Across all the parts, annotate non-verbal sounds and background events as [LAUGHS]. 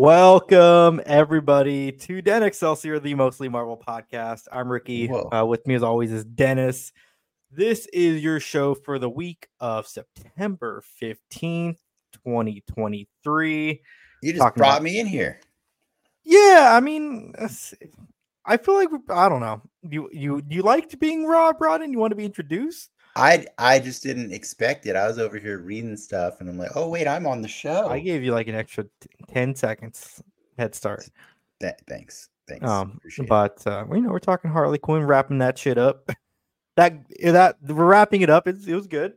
Welcome everybody to Den Excelsior, the mostly Marvel podcast. I'm Ricky. Uh, with me, as always, is Dennis. This is your show for the week of September 15th, 2023. You just brought about... me in here. Yeah, I mean, I feel like I don't know. You you you liked being raw brought in? You want to be introduced? I I just didn't expect it. I was over here reading stuff, and I'm like, oh wait, I'm on the show. I gave you like an extra t- ten seconds head start. Th- thanks, thanks. Um, but uh, you know, we're talking Harley Quinn, wrapping that shit up. [LAUGHS] that that we're wrapping it up. It's, it was good,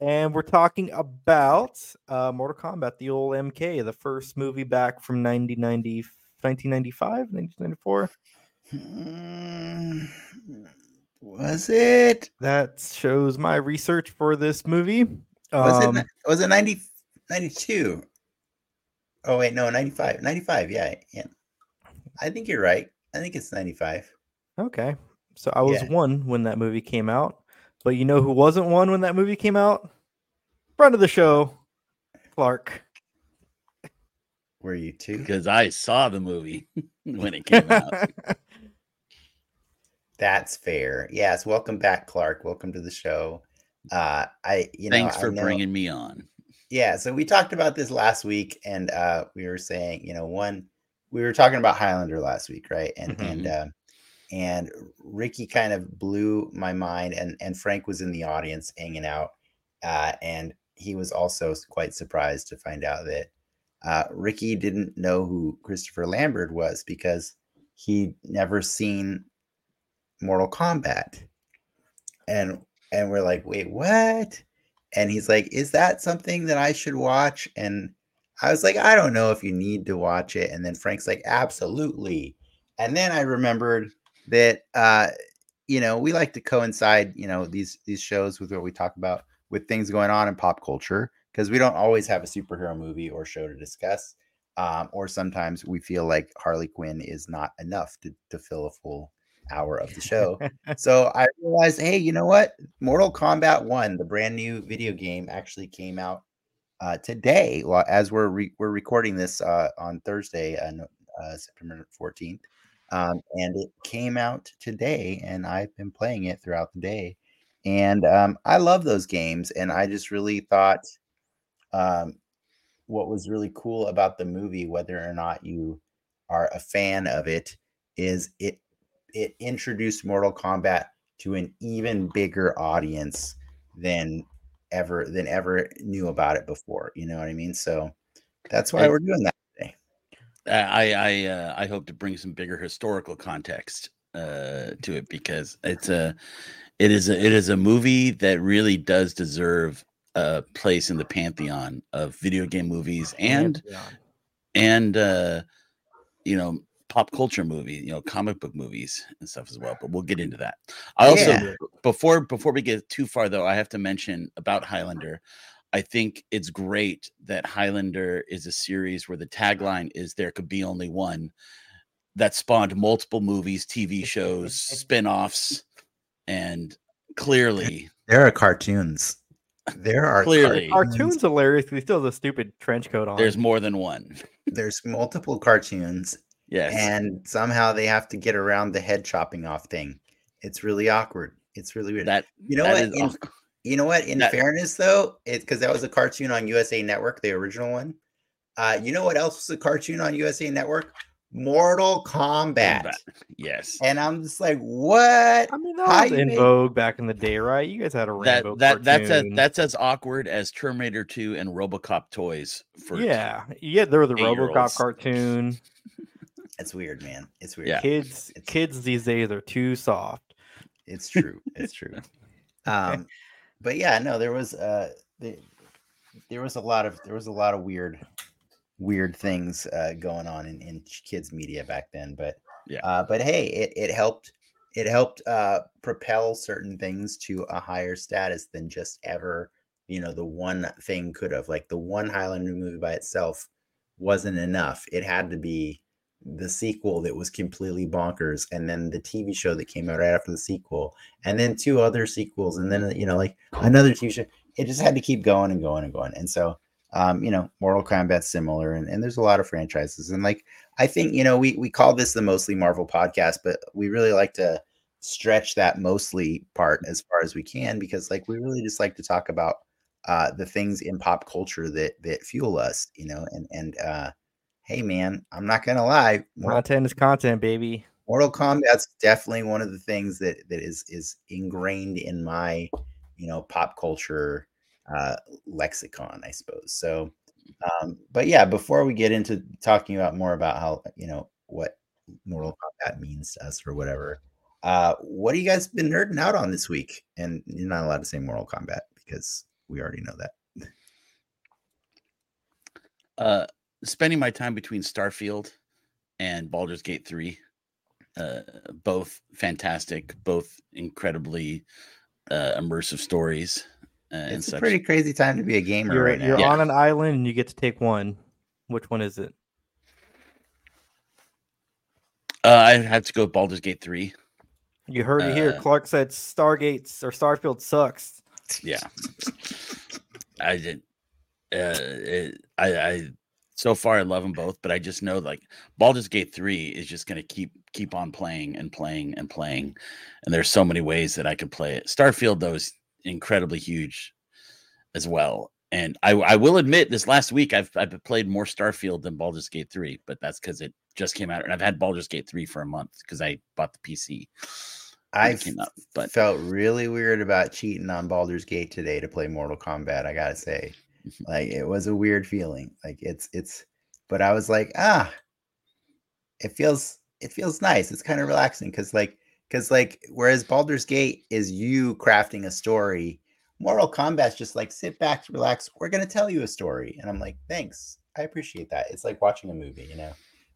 and we're talking about uh, Mortal Kombat, the old MK, the first movie back from 1990, 1995, 1994. Was it? That shows my research for this movie. Was um, it was it 90, 92? Oh wait, no, 95. 95, yeah. Yeah. I think you're right. I think it's 95. Okay. So I was yeah. one when that movie came out. But you know who wasn't one when that movie came out? Front of the show, Clark. Were you too? Because I saw the movie [LAUGHS] when it came out. [LAUGHS] That's fair. Yes. Welcome back, Clark. Welcome to the show. Uh, I, you know, thanks for know, bringing me on. Yeah. So we talked about this last week, and uh, we were saying, you know, one, we were talking about Highlander last week, right? And mm-hmm. and uh, and Ricky kind of blew my mind, and and Frank was in the audience hanging out, uh, and he was also quite surprised to find out that uh, Ricky didn't know who Christopher Lambert was because he'd never seen Mortal Kombat. And and we're like, wait, what? And he's like, is that something that I should watch? And I was like, I don't know if you need to watch it. And then Frank's like, absolutely. And then I remembered that uh, you know, we like to coincide, you know, these these shows with what we talk about with things going on in pop culture because we don't always have a superhero movie or show to discuss. Um, or sometimes we feel like Harley Quinn is not enough to, to fill a full hour of the show. [LAUGHS] so I realized, hey, you know what? Mortal Kombat 1, the brand new video game, actually came out uh, today well, as we're re- we're recording this uh, on Thursday, uh, uh September 14th. Um, and it came out today, and I've been playing it throughout the day. And um, I love those games, and I just really thought um, what was really cool about the movie, whether or not you are a fan of it, is it it introduced Mortal Kombat to an even bigger audience than ever than ever knew about it before. You know what I mean? So that's why I, we're doing that today. I I uh, I hope to bring some bigger historical context uh, to it because it's a it is a it is a movie that really does deserve a place in the pantheon of video game movies and and uh, you know pop culture movie, you know, comic book movies and stuff as well. But we'll get into that. I also yeah. before before we get too far though, I have to mention about Highlander. I think it's great that Highlander is a series where the tagline is there could be only one that spawned multiple movies, TV shows, [LAUGHS] spin-offs, and clearly there are cartoons. There are clearly cartoons, cartoons hilarious. We still have a stupid trench coat on. There's more than one. There's multiple cartoons Yes. And somehow they have to get around the head chopping off thing. It's really awkward. It's really weird. That you know that what? In, [LAUGHS] you know what? In that, fairness, though, it's because that was a cartoon on USA Network, the original one. Uh, you know what else was a cartoon on USA Network? Mortal Kombat. [LAUGHS] Yes. And I'm just like, what? I mean, that How was in made... vogue back in the day, right? You guys had a rainbow. That, that that's as that's as awkward as Terminator 2 and RoboCop toys for Yeah. Yeah, there were the RoboCop cartoon. [LAUGHS] It's weird, man. It's weird. Yeah. Kids it's, kids these days are too soft. It's true. it's true. [LAUGHS] Um but yeah, no, there was uh the, there was a lot of there was a lot of weird weird things uh going on in, in kids media back then. But yeah, uh, but hey, it, it helped it helped uh propel certain things to a higher status than just ever, you know, the one thing could have. Like the one Highlander movie by itself wasn't enough. It had to be the sequel that was completely bonkers and then the tv show that came out right after the sequel and then two other sequels and then you know like another tv show it just had to keep going and going and going and so um, you know, Mortal Kombat's similar, and, and there's a lot of franchises. And like, I think, you know, we, we call this the mostly Marvel podcast, but we really like to stretch that mostly part as far as we can because like we really just like to talk about uh, the things in pop culture that that fuel us, you know, and and uh, hey man, I'm not gonna lie, Mortal, content is content, baby. Mortal Kombat's definitely one of the things that that is is ingrained in my you know pop culture uh, lexicon, I suppose. So, um, but yeah, before we get into talking about more about how you know what Mortal Kombat means to us or whatever, uh, what have you guys been nerding out on this week? And you're not allowed to say Mortal Kombat because we already know that. Uh, spending my time between Starfield and Baldur's Gate 3. Uh, both fantastic, both incredibly uh, immersive stories. Uh, it's a such. pretty crazy time to be a gamer you're, right. You're yeah. on an island and you get to take one. Which one is it? Uh, I have to go Baldur's Gate 3. You heard it here. Uh, Clark said Stargates or Starfield sucks. Yeah. I did. Uh, it, I, I so far I love them both, but I just know like Baldur's Gate 3 is just going to keep keep on playing and playing and playing and there's so many ways that I could play it. Starfield though is incredibly huge as well. And I, I will admit this last week I've I've played more Starfield than Baldur's Gate 3, but that's cuz it just came out and I've had Baldur's Gate 3 for a month cuz I bought the PC. I but felt really weird about cheating on Baldur's Gate today to play Mortal Kombat, I got to say. Like it was a weird feeling. Like it's it's but I was like, ah, it feels it feels nice. It's kind of relaxing because like because like whereas Baldur's Gate is you crafting a story, Mortal Kombat's just like sit back, relax. We're gonna tell you a story, and I'm like, thanks, I appreciate that. It's like watching a movie, you know.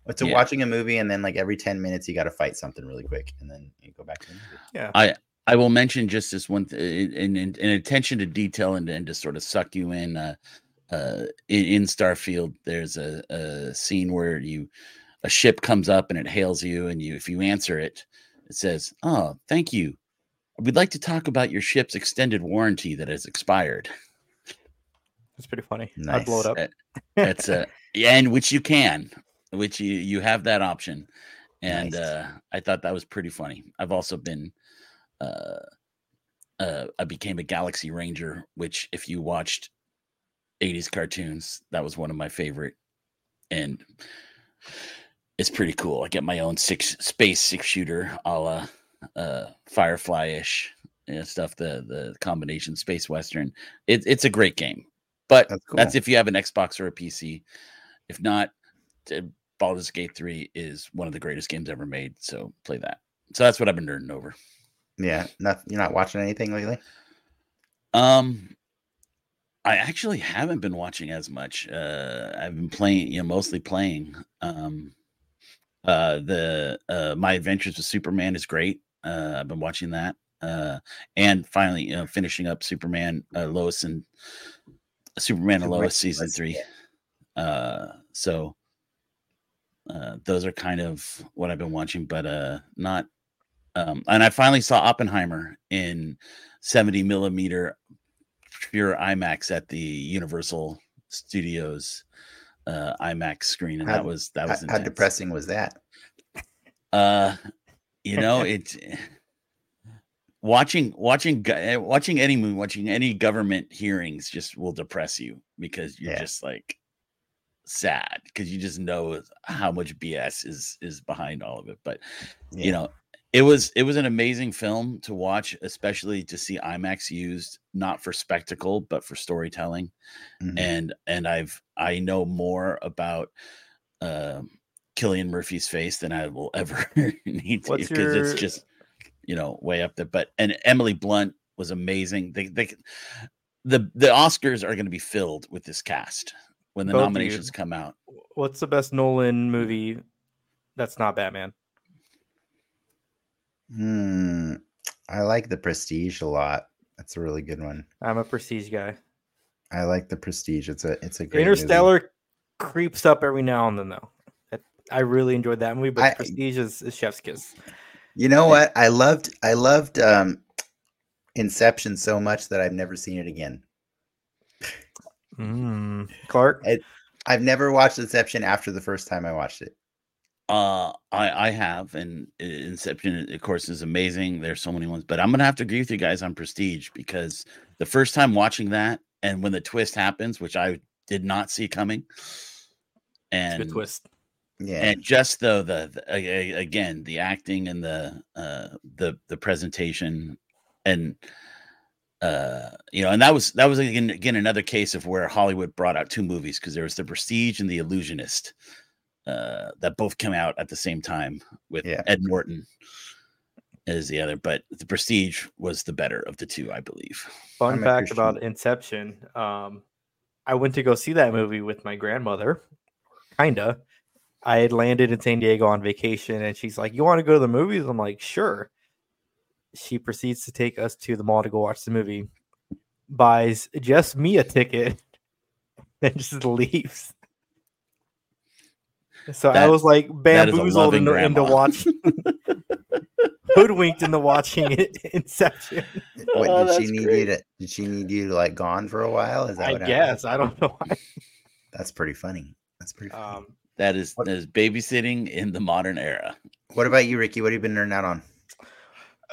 It's yeah. watching a movie, and then like every ten minutes, you got to fight something really quick, and then you go back to the movie. Yeah, I I will mention just this one th- in, in, in attention to detail and, and to sort of suck you in. Uh, uh, in, in Starfield, there's a, a scene where you a ship comes up and it hails you, and you if you answer it, it says, "Oh, thank you. We'd like to talk about your ship's extended warranty that has expired." That's pretty funny. Nice. I'd blow it up. [LAUGHS] It's a yeah, and which you can, which you you have that option, and nice. uh, I thought that was pretty funny. I've also been uh, uh, I became a Galaxy Ranger, which if you watched 80s cartoons, that was one of my favorite. And it's pretty cool. I get my own six space six shooter a la uh, Firefly ish you know, stuff, the the combination space western. It, it's a great game. But that's, cool. that's if you have an Xbox or a PC. If not, Baldur's Gate 3 is one of the greatest games ever made. So play that. So that's what I've been nerding over. Yeah, not you're not watching anything lately. Um, I actually haven't been watching as much. Uh, I've been playing, you know, mostly playing. Um, uh, the uh, my adventures with Superman is great. Uh, I've been watching that. Uh, and finally, you know, finishing up Superman, uh, Lois and Superman and Lois season three. Uh, so uh, those are kind of what I've been watching, but uh, not um, and I finally saw Oppenheimer in 70 millimeter pure IMAX at the Universal Studios uh, IMAX screen, and how, that was that was how, how depressing was that? Uh, you know [LAUGHS] it. watching watching eh, watching any movie, watching any government hearings just will depress you because you're yeah. just like sad because you just know how much BS is is behind all of it. But yeah. you know, it was it was an amazing film to watch, especially to see IMAX used not for spectacle but for storytelling. Mm-hmm. And and I've I know more about uh, Cillian Murphy's face than I will [LAUGHS] ever need to because your... it's just you know way up there. But and Emily Blunt was amazing. They they the the Oscars are going to be filled with this cast when the Both nominations come out. What's the best Nolan movie that's not Batman? Hmm. I like the Prestige a lot. That's a really good one. I'm a Prestige guy. I like the Prestige. It's a it's a great Interstellar movie. creeps up every now and then though. I really enjoyed that movie, but I, Prestige is, is Chef's Kiss. You know what? I loved I loved um Inception so much that I've never seen it again. Mm. Clark, I- I've never watched Inception after the first time I watched it. Uh, I I have, and uh, Inception, of course, is amazing. There's so many ones, but I'm gonna have to agree with you guys on Prestige because the first time watching that, and when the twist happens, which I did not see coming, it's a and good twist. Yeah. and just though the, the a- a- again the acting and the uh the the presentation and uh you know and that was that was again again another case of where hollywood brought out two movies because there was the prestige and the illusionist uh that both came out at the same time with Yeah. ed norton as the other but the prestige was the better of the two i believe Fun I'm fact about Inception. Um, I went to go see that movie with my grandmother. Kinda. I had landed in San Diego on vacation, and she's like, "You want to go to the movies?" I'm like, "Sure." She proceeds to take us to the mall to go watch the movie. Buys just me a ticket, [LAUGHS] and just leaves. So I was like that is a bamboozled into, into [LAUGHS] watching, hoodwinked into watching it, Inception. What Oh, did she need great. you to? Did she need you to like gone for a while? Is that I what happened? guess I don't know. Why. [LAUGHS] That's pretty funny. That's pretty funny. Um, that is What- that is babysitting in the modern era what about you, Ricky? What have you been nerding out on?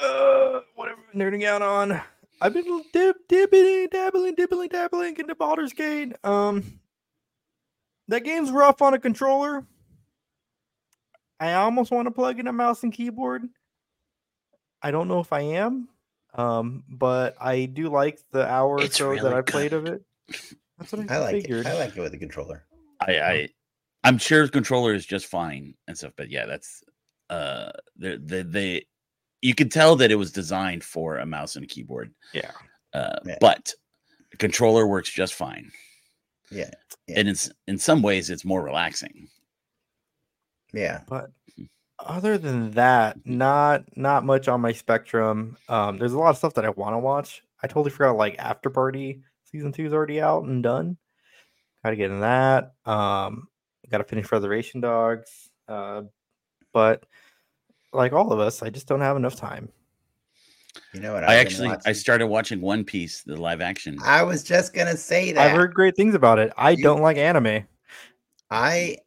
uh, what have I been nerding out on? I've been dib, dibbling, dabbling, dibbling, dabbling into Baldur's Gate. Um, that game's rough on a controller. I almost want to plug in a mouse and keyboard. I don't know if I am, um, but I do like the hour or It's so that really I played of it. That's what [LAUGHS] I, I like figured. it. I like it with the controller. I, I I'm sure the controller is just fine and stuff, but yeah, that's uh they they, they you could tell that it was designed for a mouse and a keyboard. yeah. Uh Yeah. but the controller works just fine. Yeah. Yeah. And it's in some ways it's more relaxing. Yeah. but other than that not not much on my spectrum. Um there's a lot of stuff that i want to watch. I totally forgot like after party season two is already out and done. Gotta get in that. Um gotta finish reservation dogs. Uh but like all of us i just don't have enough time. You know what? I I've been actually I started watching One Piece, the live action. I was just gonna say that. i've heard great things about it. I You- don't like anime. I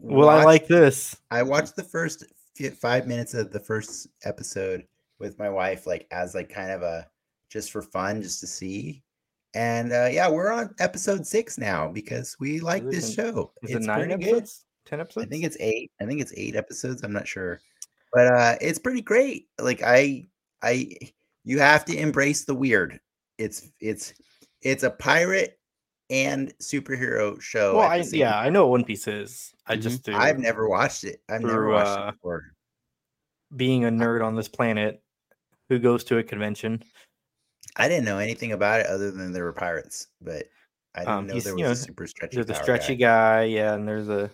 will i like this I watched the first five minutes of the first episode with my wife, like as like kind of a just for fun, just to see. And uh yeah, we're on episode six now because we like it this show. is it It's nine pretty good. 10 episodes I think it's eight. I think it's eight episodes. I'm not sure, but uh it's pretty great. Like I, I, you have to embrace the weird. It's it's it's a pirate and superhero show. well i same yeah i know what one piece is i Mhm. just do I've never watched it. I've never watched uh, it before. being a nerd on this planet who goes to a convention. I didn't know anything about it other than there were pirates, but I didn't Um, know he's- there you was know, a super stretchy. There's a stretchy guy. yeah, and there's a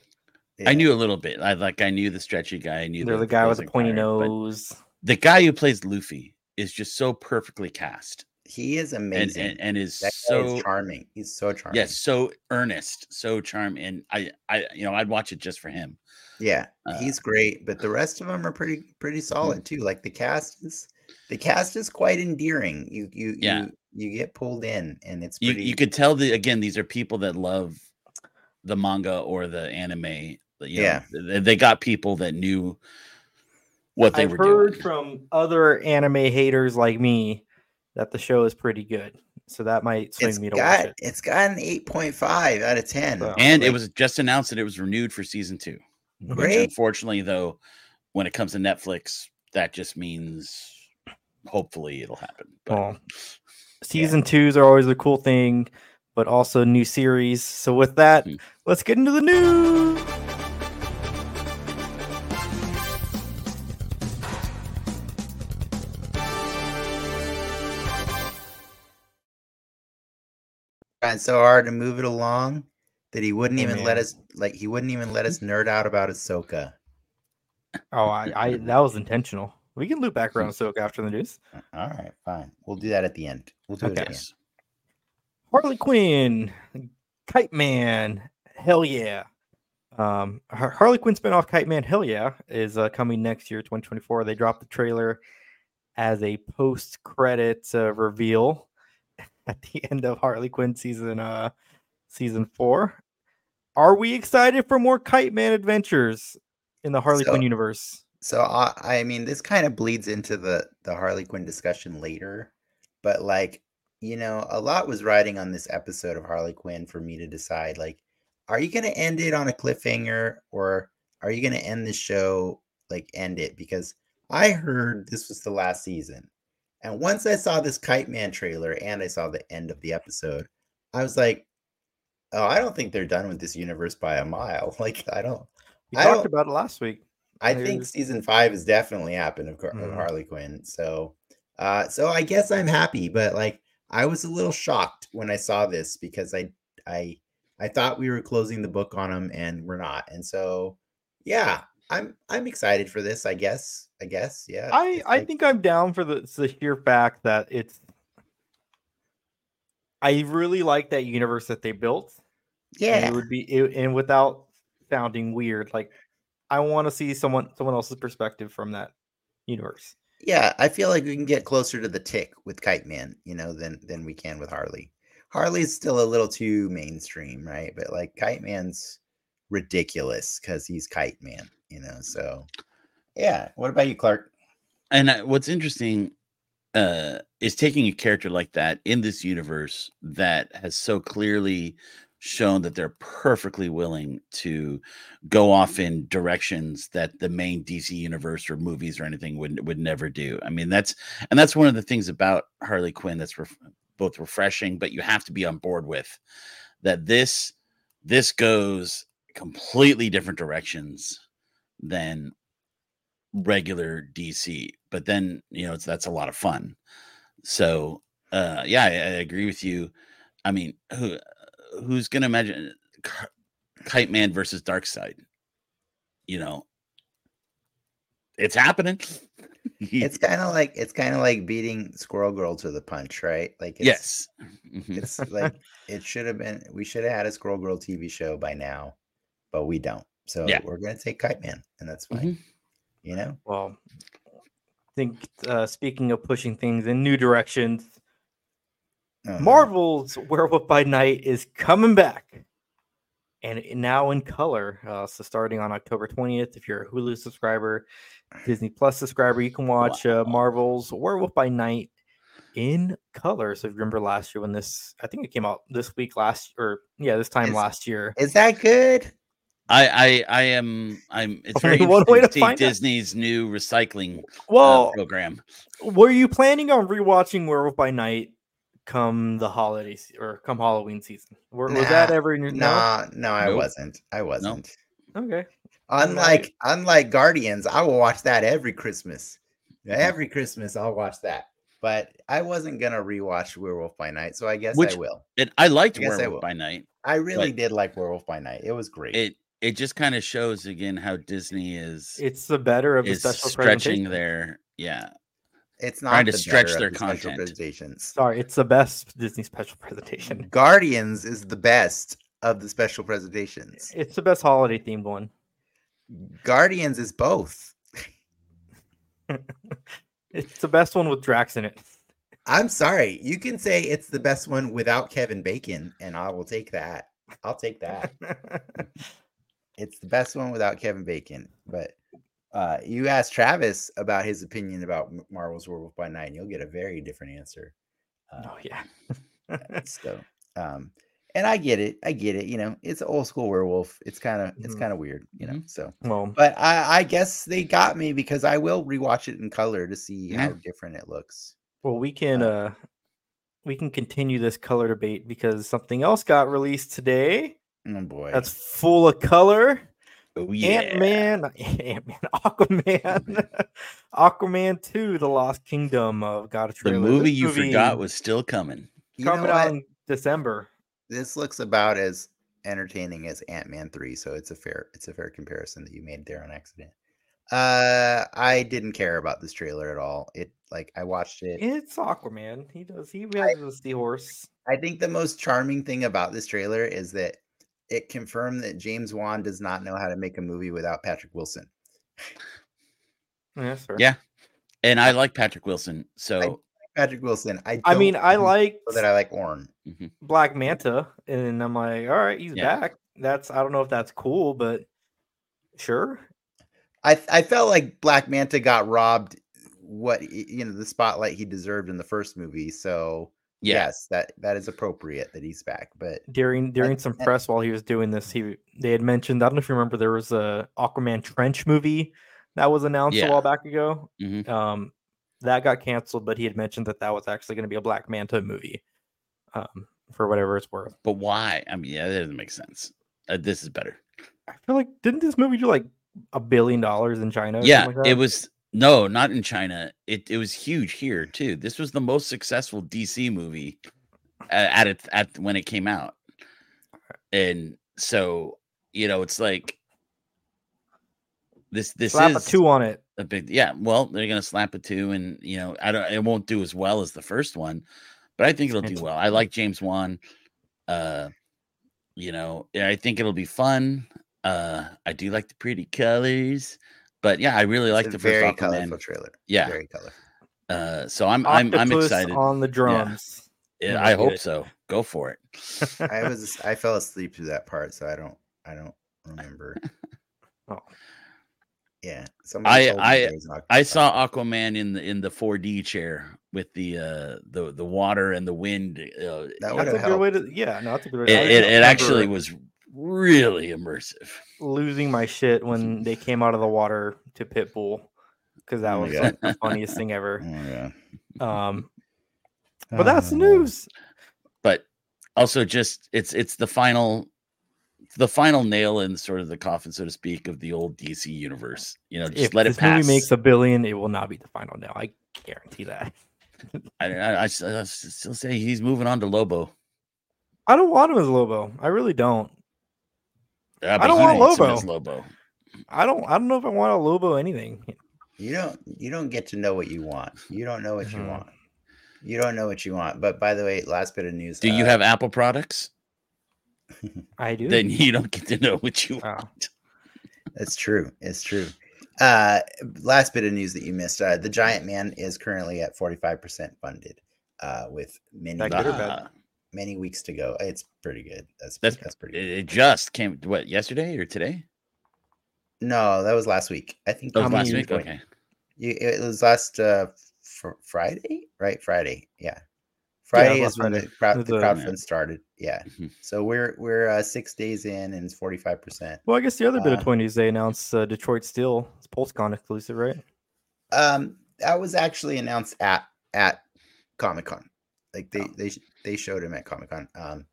Yeah. I knew a little bit. I like I knew the stretchy guy. I knew there's a guy with a pointy pirate, nose. The guy who plays Luffy is just so perfectly cast he is amazing. and, and is that so is charming. He's so charming. yes, so earnest, so charming. And I I you know I'd watch it just for him. Yeah, Uh, he's great, but the rest of them are pretty pretty solid too. Like the cast is the cast is quite endearing. You you Yeah. you you get pulled in, and it's You pretty. you could tell that again. These are people that love the manga or the anime. You know, Yeah. they, they got people that knew what they I've were heard doing. from other anime haters like me that the show is pretty good. So that might swing it's me to got watch it. it's got an eight point five out of ten. So- And it was just announced that it was renewed for season two. Which great. unfortunately, though, when it comes to Netflix, that just means hopefully it'll happen. But Well, season twos are always a cool thing, but also new series. So with that, Hmm. let's get into the news. Trying so hard to move it along that he wouldn't even let us like he wouldn't even let us [LAUGHS] nerd out about Ahsoka. Oh, I, I that was intentional. We can loop back around [LAUGHS] Soak after the news. All right, fine. We'll do that at the end. We'll do it Okay. at the end. Harley Quinn, Kite Man, hell yeah. Um, Harley Quinn spinoff Kite Man, hell yeah, is uh, coming next year, 2024. They dropped the trailer as a post credit uh, reveal at the end of Harley Quinn season uh season four. Are we excited for more Kite Man adventures in the Harley So- Quinn universe? So I, I mean, this kind of bleeds into the the Harley Quinn discussion later, but like, you know, a lot was riding on this episode of Harley Quinn for me to decide. Like, are you going to end it on a cliffhanger, or are you going to end the show like end it? Because I heard this was the last season, and once I saw this Kite Man trailer and I saw the end of the episode, I was like, oh, I don't think they're done with this universe by a mile. [LAUGHS] Like, I don't. We I talked don't- about it last week. I There's- think season five has definitely happened of, Car- of Mhm. Harley Quinn. So, uh, so I guess I'm happy, but like I was a little shocked when I saw this because I, I, I thought we were closing the book on them and we're not. And so, yeah, I'm, I'm excited for this. I guess. I guess. Yeah. I I like- think I'm down for the, the sheer fact that it's. I really like that universe that they built. and Yeah. it would be it, and without sounding weird, like I want to see someone someone else's perspective from that universe. Yeah, I feel like we can get closer to the tick with Kite Man, you know, than than we can with Harley. Harley's still a little too mainstream, right? But like Kite Man's ridiculous because he's Kite Man, you know. So yeah. What about you, Clark? and uh, what's interesting uh is taking a character like that in this universe that has so clearly shown that they're perfectly willing to go off in directions that the main DC universe or movies or anything would would never do. I mean, that's and that's one of the things about Harley Quinn that's both refreshing, but you have to be on board with that. This this goes completely different directions than regular DC. But then you know it's that's a lot of fun. So uh yeah, I, I agree with you. I mean, who who's gonna imagine K- Kite Man versus Darkseid? You know, it's happening. [LAUGHS] It's kind of like it's kind of like beating Squirrel Girl to the punch, right? Like it's, yes. Mhm. it's like [LAUGHS] it should have been. We should have had a Squirrel Girl TV show by now, but we don't. So Yeah. we're gonna take Kite Man, and that's fine. Mhm. You know. Well, I think uh, speaking of pushing things in new directions, no. Marvel's Werewolf by Night is coming back, and now in color. Uh, so starting on October twentieth, if you're a Hulu subscriber, Disney Plus subscriber, you can watch uh, Marvel's Werewolf by Night in color. So if you remember last year when this, I think it came out this week last, or yeah, this time Is- last year. Is that good? I, I I am I'm it's Only very [LAUGHS] one way to to see find out. Disney's new recycling uh, program. were you planning on rewatching Werewolf by Night come the holiday se- or come Halloween season? Were, was that ever in your no? No, no, I Nope. wasn't. I wasn't. Okay. Unlike unlike Guardians, I will watch that every Christmas. Every Christmas, I'll watch that. But I wasn't gonna rewatch Werewolf by Night, so I guess Which- I will. And I liked I guess I Werewolf by Night. I really but- did like Werewolf by Night. It was great. It it just kind of shows again how Disney is It's the better of the special stretching presentation. their yeah. it's not trying to the stretch their the content. presentations. Sorry, it's the best Disney special presentation. [LAUGHS] Guardians is the best of the special presentations. It's the best holiday themed one. Guardians is both. [LAUGHS] It's the best one with Drax in it. I'm sorry. You can say it's the best one without Kevin Bacon, and I will take that. I'll take that. [LAUGHS] it's the best one without Kevin Bacon. But uh, you ask Travis about his opinion about Marvel's Werewolf by Night, and you'll get a very different answer. Uh, oh yeah. [LAUGHS] so, [LAUGHS] um, and I get it. I get it. You know, it's an old school werewolf. It's kind of it's Mhm. kind of weird. You know, so. well, But I, I guess they got me because I will rewatch it in color to see how different it looks. well, we can uh we can continue this color debate because something else got released today Oh boy. that's full of color. Oh yeah. Ant Man, Ant Man, [LAUGHS] Aquaman, [LAUGHS] Aquaman 2, The Lost Kingdom of God a The movie This you forgot was still coming. Coming out in December. this looks about as entertaining as Ant-Man 3, so it's a fair it's a fair comparison that you made there on accident. Uh I didn't care about this trailer at all. It like I watched it. It's Aquaman. He does. He has a seahorse. I think the most charming thing about this trailer is that it confirmed that James Wan does not know how to make a movie without Patrick Wilson. Yeah, sir. Yeah. And I like Patrick Wilson. So Patrick Wilson. I I mean, don't I know like that I like Orm. Mm-hmm. Black Manta, and I'm like, all right, he's Yeah. back. That's I don't know if that's cool, but sure. I I felt like Black Manta got robbed what you know the spotlight he deserved in the first movie. So Yeah. yes, that that is appropriate that he's back. But During during some and- press while he was doing this, he they had mentioned. I don't know if you remember, there was a Aquaman Trench movie that was announced a while back ago. Mhm. Um, that got canceled, but he had mentioned that that was actually going to be a Black Manta movie. Um, for whatever it's worth. But why? I mean, yeah, that doesn't make sense. Uh, this is better. I feel like didn't this movie do like a billion dollars in China? yeah, like it was no, not in China. It it was huge here too. This was the most successful DC movie at it at when it came out, and so you know it's like this this Slap is a two on it. a big yeah. Well, they're gonna slap a two, and you know I don't. It won't do as well as the first one, but I think it'll do well. I like James Wan. Uh, you know, I think it'll be fun. Uh, I do like the pretty colors, but yeah, I really like the a first very Aquaman. colorful trailer. Yeah, very colorful. uh, so I'm I'm I'm excited. on the drums. Yeah, Yeah, I hope it. so. Go for it. [LAUGHS] I was [LAUGHS] I fell asleep through that part, so I don't I don't remember. Oh. Yeah, I- somebody told me I- there was an I saw Aquaman in the in the 4D chair with the uh the the water and the wind. Uh, That would That's have good way to. Yeah, no, that's a good way. it, I it, it actually was really immersive. Losing my shit when [LAUGHS] they came out of the water to Pitbull because that Oh was God. like the funniest thing [LAUGHS] Oh ever. yeah. Um, but that's the news. but also just it's it's the final the final nail in sort of the coffin so to speak of the old dc universe you know just If let it pass movie makes a billion, it will not be the final nail. I guarantee that. I I still say he's moving on to lobo I don't want him as Lobo. I really don't. Yeah, I don't want wants him Lobo. lobo I don't. I don't know if I want a Lobo anything. You don't you don't get to know what you want. You don't know what you Mhm. want. You don't know what you want. But by the way, last bit of news. do you uh, have apple products [LAUGHS] I do. then you don't get to know what you Oh. want That's true. It's true. Uh, last bit of news that you missed. Uh, the Giant Man is currently at 45% funded, uh, with many That good or bad? Many weeks to go. It's pretty good. That's That's- that's pretty it, good. it just came what yesterday or today No, that was last week. I think you it was last week the point. okay You, it was last uh, fr- Friday, right? Friday, yeah. Friday last is when Friday. the, crowd, With the the- crowdfund started. Yeah, Mhm. so we're we're uh, six days in, and it's forty five percent. well, I guess the other bit Uh, of toy news they announced uh, Detroit Steel. It's PulseCon exclusive, right? Um, that was actually announced at at Comic Con. Like they Oh. they they showed him at Comic Con. Um,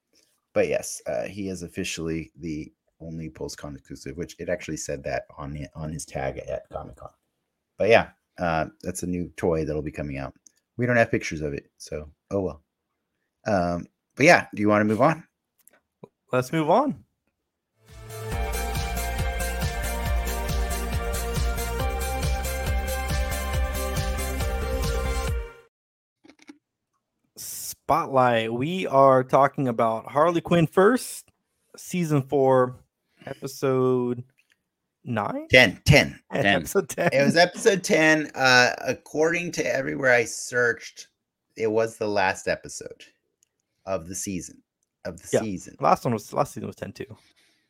but yes, uh, he is officially the only PulseCon exclusive, which it actually said that on it on his tag at Comic Con. But yeah, uh, that's a new toy that'll be coming out. We don't have pictures of it, so oh well. Um, but yeah, do you want to move on? Let's move on. Spotlight. We are talking about Harley Quinn first, season four, episode nine. 10, 10. [LAUGHS] Ten. Episode ten. It was episode 10. Uh, according to everywhere I searched, it was the last episode of the season. Of the Yeah. season. last one was last season was ten too,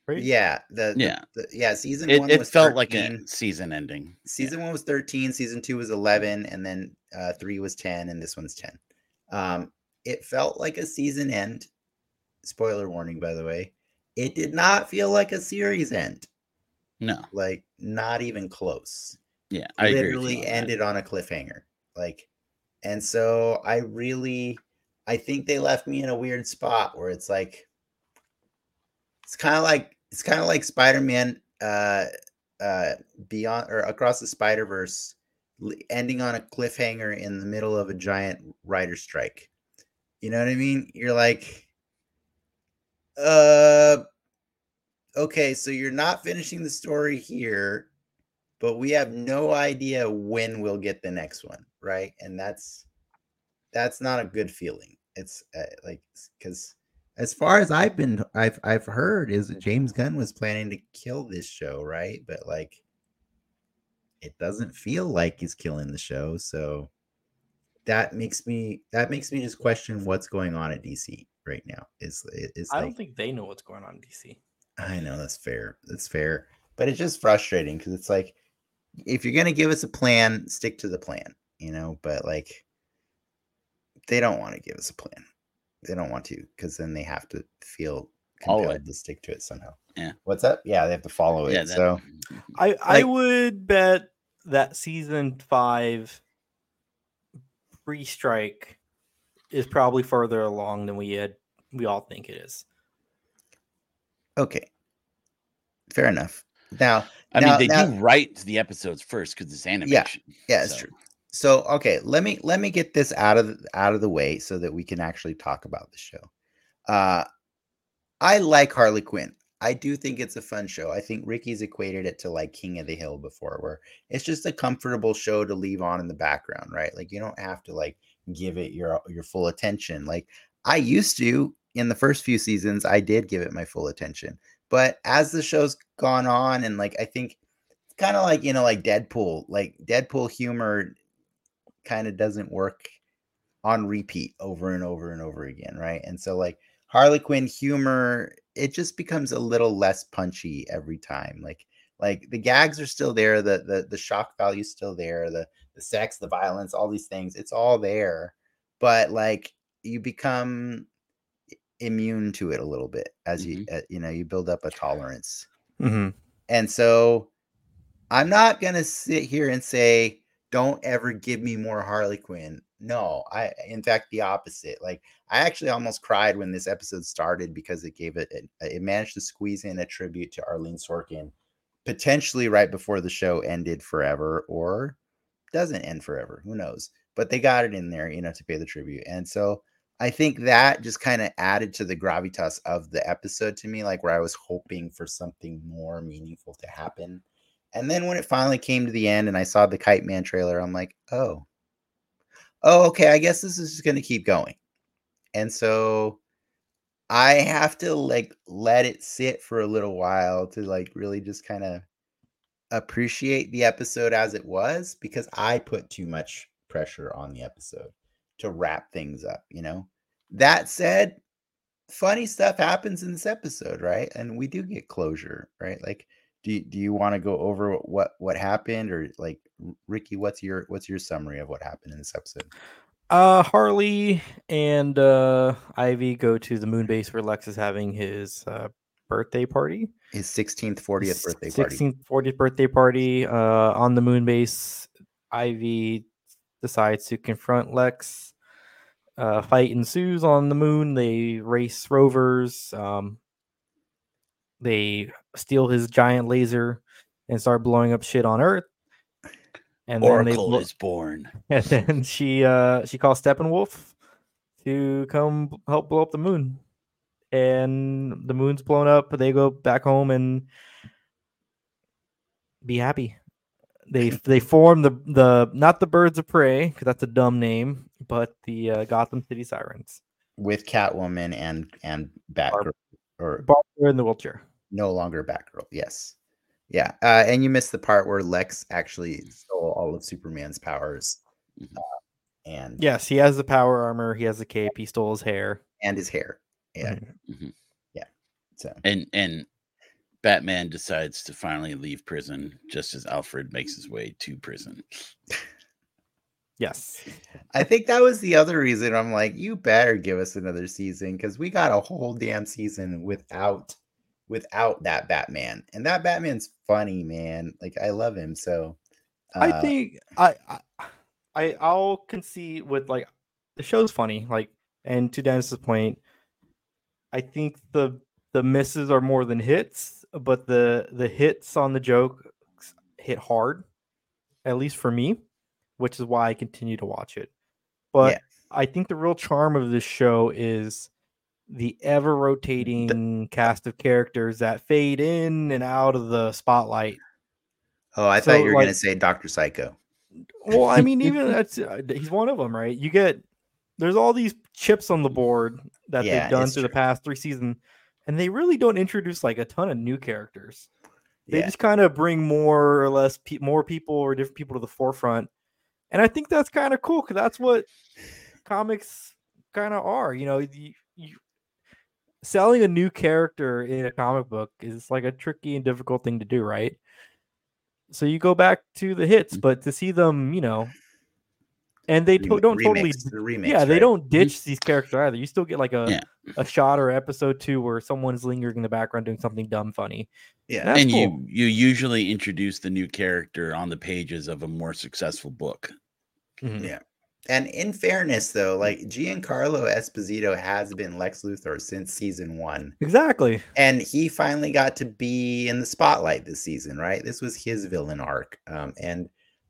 right? Yeah. The, the- Yeah. the- yeah. Season it, one it was felt like a season ending season one was 13 season two was 11 and then uh three was 10 and this one's 10 um it felt like a season end. Spoiler warning by the way it did not feel like a series end. No. Like not even close. Yeah i literally that. ended on a cliffhanger. Like and so i really i think they left me in a weird spot where it's like it's kind of like it's kind of like spider-man uh uh beyond or across the spider verse ending on a cliffhanger in the middle of a giant writer strike you know what i mean? You're like uh okay so you're not finishing the story here but we have no idea when we'll get the next one right? And that's that's not a good feeling. It's uh, like because as far as i've been i've i've heard is james gunn was planning to kill this show right? But like it doesn't feel like he's killing the show so that makes me that makes me just question what's going on at DC right now. Is is I like, don't think they know what's going on in DC. I know that's fair. That's fair. But it's just frustrating because it's like if you're gonna give us a plan, stick to the plan, you know. But like they don't want to give us a plan. They don't want to because then they have to feel compelled to stick to it somehow. Yeah. What's up? Yeah, they have to follow it. Yeah, that- so mm-hmm. I I Like- would bet that season five pre-strike is probably further along than we had we all think it is. okay. Fair enough. Now I Now- mean, they now- do write the episodes first because it's animation. Yeah, it's so- true. So okay, let me let me get this out of the- out of the way so that we can actually talk about the show. Uh I like Harley Quinn. I do think it's a fun show. I think Ricky's equated it to like King of the Hill before, where it's just a comfortable show to leave on in the background, right? Like you don't have to like give it your your full attention. Like I used to in the first few seasons, I did give it my full attention. But as the show's gone on, and like I think it's kind of like you know, like Deadpool, like Deadpool humor kind of doesn't work on repeat over and over and over again, right? And so like Harley Quinn humor, it just becomes a little less punchy every time. Like like the gags are still there, the the the shock value's still there, the the sex, the violence, all these things, it's all there. But like you become immune to it a little bit as you uh, you know you build up a tolerance Mm-hmm. and so I'm not going to sit here and say, don't ever give me more Harley Quinn. No, I, in fact, the opposite. Like, I actually almost cried when this episode started because it gave it, it, it managed to squeeze in a tribute to Arlene Sorkin, potentially right before the show ended forever or doesn't end forever. Who knows? But they got it in there, you know, to pay the tribute. And so I think that just kind of added to the gravitas of the episode to me, like where I was hoping for something more meaningful to happen. And then when it finally came to the end and I saw the Kite Man trailer, I'm like, oh, oh, okay, I guess this is just going to keep going. And so I have to like let it sit for a little while to like really just kind of appreciate the episode as it was because I put too much pressure on the episode to wrap things up, you know. That said, funny stuff happens in this episode, right? And we do get closure, right? Like do you, do you want to go over what what happened or like Ricky, what's your what's your summary of what happened in this episode? Uh, Harley and uh, Ivy go to the moon base where Lex is having his uh, birthday party. His 16th 40th birthday party. 16th, 40th birthday party uh, on the moon base. Ivy decides to confront Lex. Uh, fight ensues on the moon. They race rovers. Um, they steal his giant laser and start blowing up shit on Earth. And then they Oracle blo- is born. [LAUGHS] and then she uh she calls Steppenwolf to come help blow up the moon. And the moon's blown up. They go back home and be happy. They [LAUGHS] they form the the not the birds of prey because that's a dumb name, but the uh, Gotham City Sirens. with Catwoman and and Batgirl or Barbara in the wheelchair. No longer Batgirl. Yes. Yeah. Uh, and you missed the part where Lex actually stole all of Superman's powers. Mhm. Uh, and Yes, he has the power armor. He has the cape. He stole his hair. and his hair. Yeah. Mhm. Mhm. So And and Batman decides to finally leave prison just as Alfred makes his way to prison. Yes. I think that was the other reason I'm like, you better give us another season because we got a whole damn season without without that Batman. And that Batman's funny, man. Like I love him. So I uh, think I, I I I'll concede with like the show's funny, like and to Dennis's point, I think the the misses are more than hits, but the the hits on the joke hit hard, at least for me, which is why I continue to watch it. But Yeah. I think the real charm of this show is the ever rotating cast of characters that fade in and out of the spotlight oh, I So, thought you were gonna say Doctor Psycho. well, I mean, even [LAUGHS] that's uh, he's one of them, right? You get there's all these chips on the board that Yeah, they've done through the past three seasons, and they really don't introduce like a ton of new characters. They Yeah. just kind of bring more or less pe- more people or different people to the forefront, and I think that's kind of cool because that's what comics kind of are. You know, you, you selling a new character in a comic book is like a tricky and difficult thing to do, right? So you go back to the hits, Mm. but to see them, you know, and they to- don't totally, remix, the remix, yeah, they don't ditch these characters either. You still get like a Yeah. a shot or episode two where someone's lingering in the background doing something dumb funny. Yeah, That's and cool. you you usually introduce the new character on the pages of a more successful book. Mhm. Yeah. And in fairness, though, like Giancarlo Esposito has been Lex Luthor since season one. Exactly. and he finally got to be in the spotlight this season right this was his villain arc um, and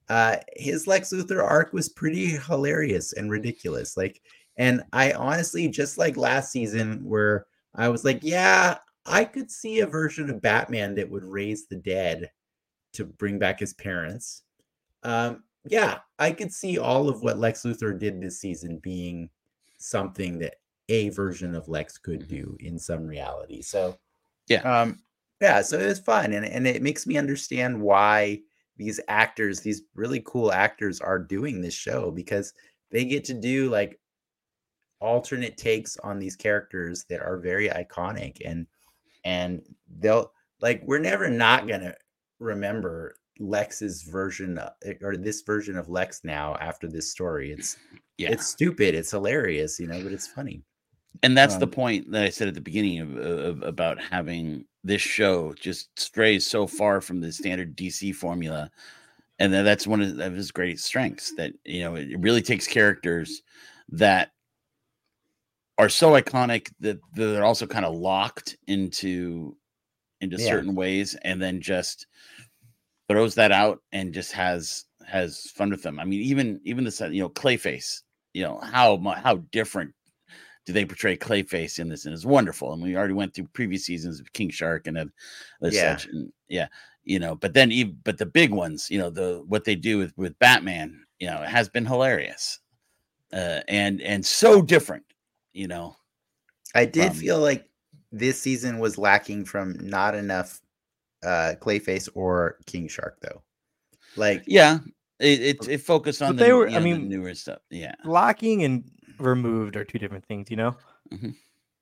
uh, his lex luthor arc was pretty hilarious and ridiculous like and i honestly just like last season where i was like yeah i could see a version of batman that would raise the dead to bring back his parents um, yeah i could see all of what lex luthor did this season being something that a version of Lex could do in some reality. So Yeah. um, yeah. So it was fun, and and it makes me understand why these actors, these really cool actors, are doing this show because they get to do like alternate takes on these characters that are very iconic, and and they'll like we're never not gonna remember Lex's version of, or this version of Lex now after this story. It's Yeah. it's stupid, it's hilarious, you know, but it's funny. and that's the Um, point that I said at the beginning of, of about having this show just strays so far from the standard DC formula, and that's one of, of his great strengths. That you know it really takes characters that are so iconic that they're also kind of locked into into Yeah. certain ways, and then just throws that out and just has has fun with them. I mean, even even the you know, Clayface. You know how how different do they portray Clayface in this? And it's wonderful. And we already went through previous seasons of King Shark and other Yeah. such. And yeah, you know, but then even but the big ones, you know, the what they do with with Batman, you know, has been hilarious. Uh and and so different, you know. I did Um, feel like this season was lacking from not enough uh Clayface or King Shark though. Like Yeah. It it, it focused on But the, they were- you I know, the mean, newer stuff. Yeah. Locking and removed are two different things, you know. Mhm.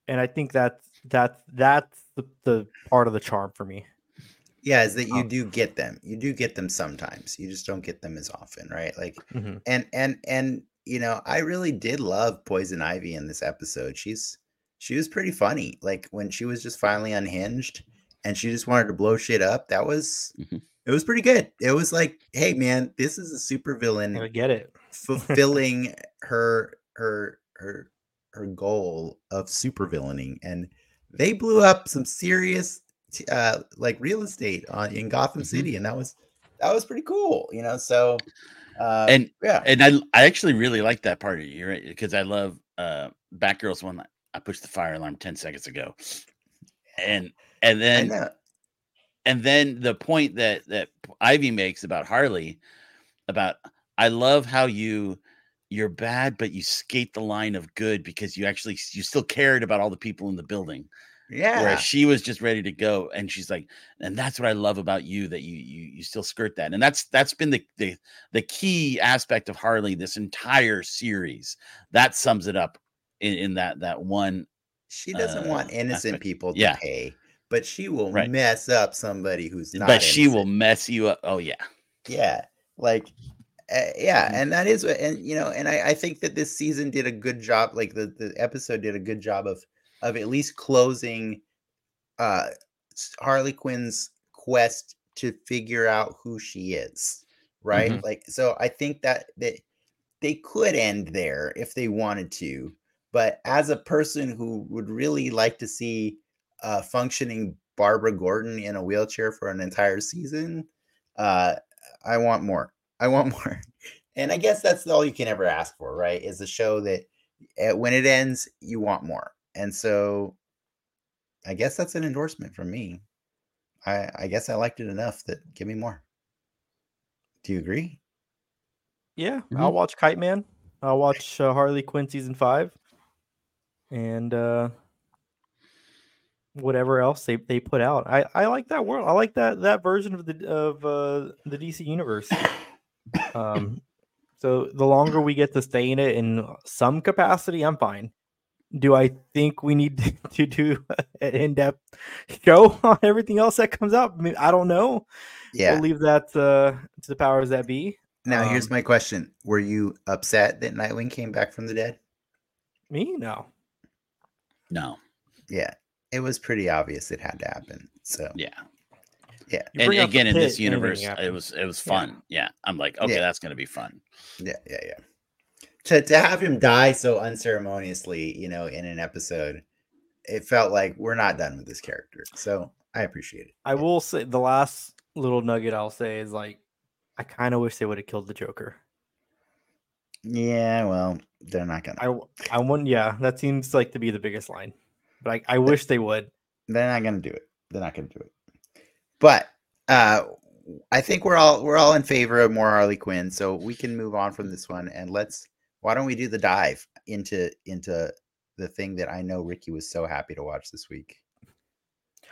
And I think that's that's that's the, the part of the charm for me. yeah, is that you Um, do get them. You do get them sometimes. You just don't get them as often, right? Like Mhm. and and and you know, I really did love Poison Ivy in this episode. She's she was pretty funny. Like when she was just finally unhinged and she just wanted to blow shit up. That was Mhm. it was pretty good. It was like, hey man, this is a super villain I get it. [LAUGHS] fulfilling her her her her goal of supervillaining and they blew up some serious uh like real estate on in Gotham Mhm. City and that was that was pretty cool you know so uh And yeah and I I actually really like that part of you, right? Because I love uh Batgirl's one. I pushed the fire alarm 10 seconds ago. And and then and then the point that that Ivy makes about Harley about I love how you you're bad but you skate the line of good because you actually you still cared about all the people in the building. Yeah. whereas she was just ready to go and she's like and that's what I love about you that you you you still skirt that. And that's that's been the the the key aspect of Harley this entire series. That sums it up in, in that that one she doesn't want uh, innocent aspect. people to Yeah. pay but she will Right. mess up somebody who's not but she will mess you up oh yeah yeah like uh, yeah Mhm. and that is what and you know and I, I think that this season did a good job like the, the episode did a good job of of at least closing uh harley quinn's quest to figure out who she is right Mhm. like so i think that that they could end there if they wanted to but as a person who would really like to see a functioning barbara gordon in a wheelchair for an entire season uh I want more. I want [LAUGHS] more. And I guess that's all you can ever ask for, right? Is a show that uh, when it ends, you want more. And so I guess that's an endorsement from me. I I guess I liked it enough that give me more. Do you agree? Yeah, I'll watch Kite Man. I'll watch uh, Harley Quinn season five, and uh, whatever else they, they put out. I, I like that world. I like that that version of the of uh, the DC universe. Um, So the longer we get to stay in it in some capacity, I'm fine. Do I think we need [LAUGHS] to, to do an in-depth show [LAUGHS] on everything else that comes out? I, mean, I don't know. Yeah. We'll leave that uh, to the powers that be. Now here's Um, my question: Were you upset that Nightwing came back from the dead? Me? No. No. Yeah, it was pretty obvious it had to happen. So Yeah. yeah, And bring up the again, in this universe, it was it was fun. Yeah. I'm like, okay, Yeah. that's gonna be fun. yeah, yeah, yeah. To to have him die so unceremoniously, you know, in an episode, it felt like we're not done with this character. So I appreciate it. I will say the last little nugget I'll say is like, I kind of wish they would have killed the Joker. Yeah, well, they're not gonna. I, w- I want, yeah, that seems like to be the biggest line, but I, I wish they would. they're not gonna do it. They're not gonna do it. But uh I think we're all we're all in favor of more Harley Quinn, so we can move on from this one and let's why don't we do the dive into into the thing that I know Ricky was so happy to watch this week.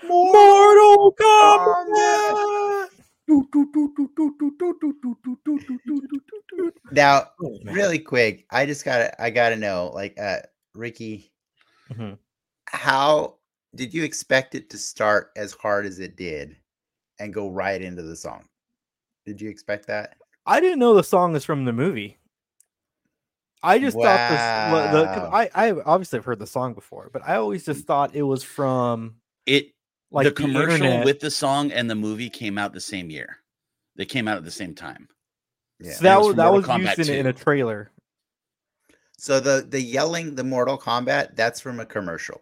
Mortal Kombat! Now, Oh, really quick, I just gotta I gotta know, like uh Ricky, Mhm. How did you expect it to start as hard as it did and go right into the song? Did you expect that? I didn't know the song is from the movie. I just thought this. The, 'cause Wow. I I obviously have heard the song before, but I always just mm. thought it was from It like the commercial internet. with the song and the movie came out the same year. They came out at the same time. Yeah. So that was was from that was Mortal used Kombat in, a- in a trailer. So the the yelling, the Mortal Kombat, that's from a commercial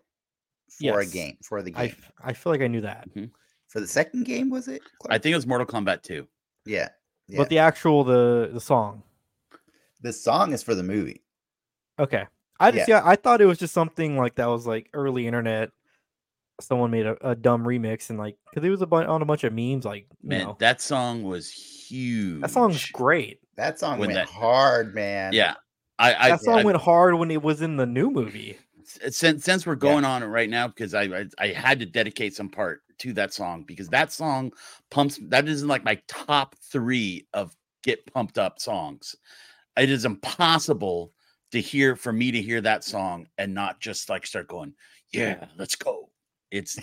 for a game for the game. I game. f- I feel like I knew that, mm-hmm. for the second game, was it? I think it was Mortal Kombat 2. yeah. yeah. but the actual the the song. the song is for the movie. Okay, I just Yeah. yeah. I thought it was just something like that was like early internet. Someone made a, a dumb remix and like because it was a bun- on a bunch of memes like you Man, know that song was huge. that song's great. That song When went that- hard, man. Yeah. I, I, that song I- went hard when it was in the new movie. S- since since we're going on it right now because I, I I had to dedicate some part to that song because that song pumps that is in like my top three of get pumped up songs. It is impossible to hear for me to hear that song and not just like start going, yeah, let's go. It's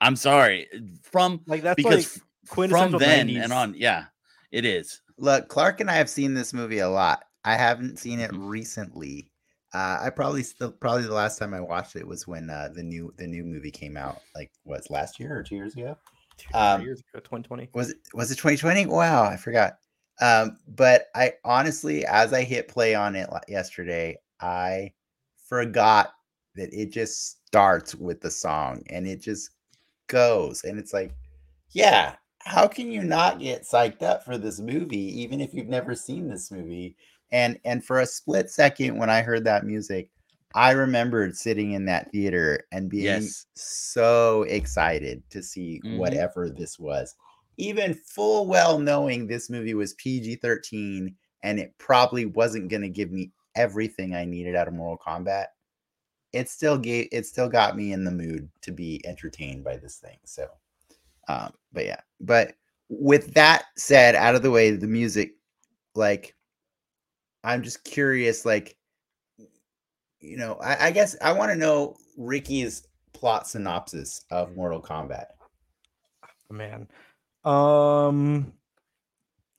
I'm sorry from Like that's because like from then 90s. and on, yeah, it is. Look, Clark and I have seen this movie a lot. I haven't seen it Mhm. recently. Uh, I probably still probably the last time I watched it was when uh, the new the new movie came out. Like was last year or two years ago? two, um, years ago, 2020. Was it was it 2020? Wow, I forgot. Um, but I honestly, as I hit play on it yesterday, I forgot that it just starts with the song and it just goes, and it's like, yeah, how can you not get psyched up for this movie, even if you've never seen this movie? And and for a split second, when I heard that music, I remembered sitting in that theater and being Yes. so excited to see Mhm. whatever this was even full well knowing this movie was PG 13 and it probably wasn't going to give me everything I needed out of Mortal Kombat, it still gave it still got me in the mood to be entertained by this thing. So, um, but yeah, but with that said, out of the way, the music, like, I'm just curious, like, you know, I, I guess I want to know Ricky's plot synopsis of Mortal Kombat. man. Um,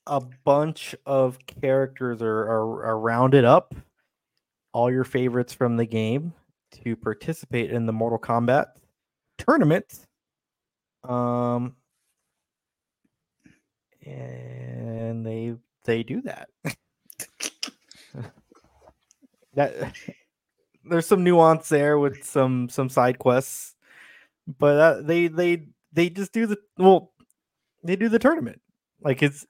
a bunch of characters are, are, are rounded up, all your favorites from the game, to participate in the Mortal Kombat tournament. Um, and they they do that. [LAUGHS] that [LAUGHS] there's some nuance there with some some side quests, but uh, they they they just do the well they do the tournament like it's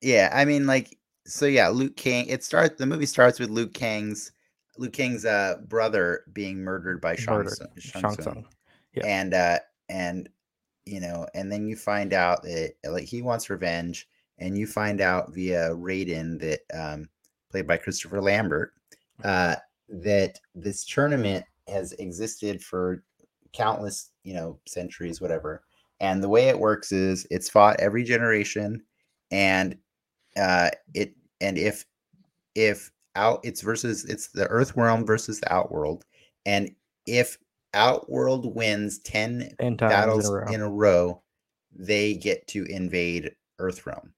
Yeah, I mean, like, so yeah, Luke King. It starts. The movie starts with Luke Kang's Luke King's uh, brother being murdered by Shang murdered. Tsung, Shang Shang Tsung. Tsung. Yeah. and uh, and you know, and then you find out that like he wants revenge, and you find out via Raiden that um, played by Christopher Lambert uh, that this tournament has existed for countless you know centuries, whatever. And the way it works is it's fought every generation, and uh, it and if if out it's versus it's the Earth realm versus the Outworld, and if Outworld wins 10 10 battles in a row. in a row, they get to invade Earthrealm.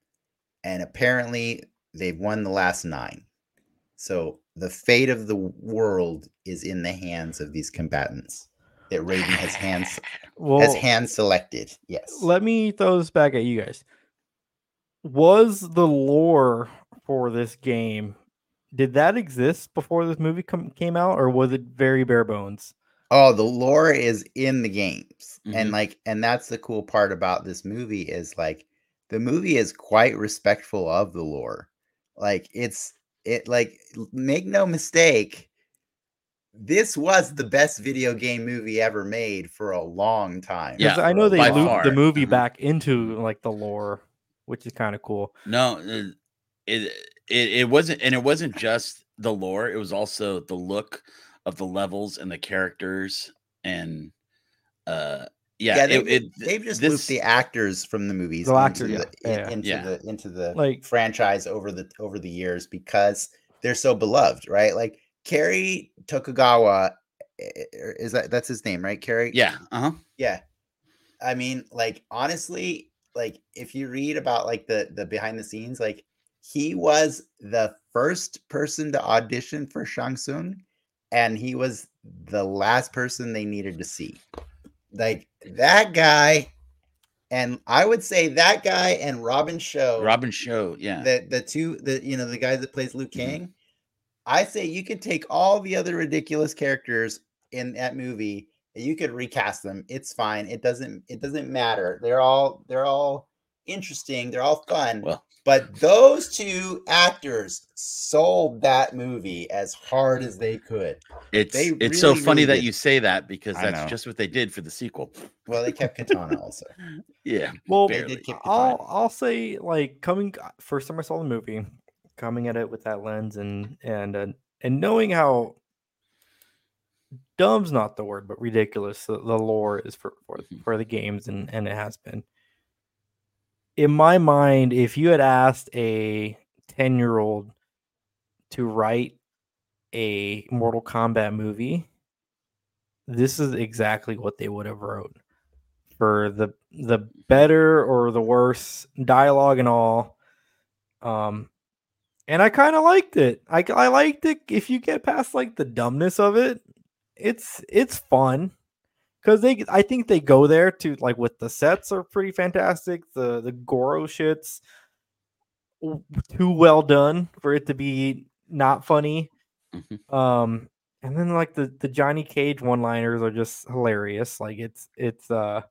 And apparently they've won the last nine. So the fate of the world is in the hands of these combatants that Raiden has hands well, has hand selected. Yes. let me throw this back at you guys. Was the lore for this game did that exist before this movie com- came out, or was it very bare bones? Oh, the lore is in the games. Mhm. And like and that's the cool part about this movie is like the movie is quite respectful of the lore. Like it's it like make no mistake this was the best video game movie ever made for a long time Yeah, I know they by looped the far. movie Mhm. back into like the lore, which is kind of cool. No, uh, it, it it wasn't, and it wasn't just the lore. It was also the look of the levels and the characters, and uh, yeah, Yeah, it, they've, it, they've just this- looped the actors from the movies The into actors, the, yeah, yeah. into Yeah. the into the Like franchise over the over the years because they're so beloved, right? Like Kerry Tokugawa eh, eh, is that that's his name, right? Kerry. yeah, uh huh. Yeah. I mean, like honestly, like if you read about like the the behind the scenes, like he was the first person to audition for Shang Tsung, and he was the last person they needed to see. Like that guy, and I would say that guy and Robin Shou, Robin Shou, yeah, the the two the you know the guy that plays Liu Mhm. Kang. I say you could take all the other ridiculous characters in that movie and you could recast them. It's fine. It doesn't it doesn't matter. They're all they're all interesting. They're all fun. well, but those two actors sold that movie as hard as they could. it's they it's so funny really that did. you say that because that's just what they did for the sequel. Well, they kept Katana also. [LAUGHS] Yeah, Well, They did keep I'll I'll say like coming first time I saw the movie, coming at it with that lens and and uh, and knowing how dumb's not the word, but ridiculous the, the lore is for for, Mhm. for the games and and it has been. In my mind, if you had asked a ten year old to write a Mortal Kombat movie, this is exactly what they would have wrote for the the better or the worse dialogue and all. Um, and I kind of liked it. I I liked it. If you get past like the dumbness of it, it's it's fun because they I think they go there to like with the sets are pretty fantastic. The the Goro shits too well done for it to be not funny. Mhm. Um, and then like the the Johnny Cage one liners are just hilarious. Like it's it's uh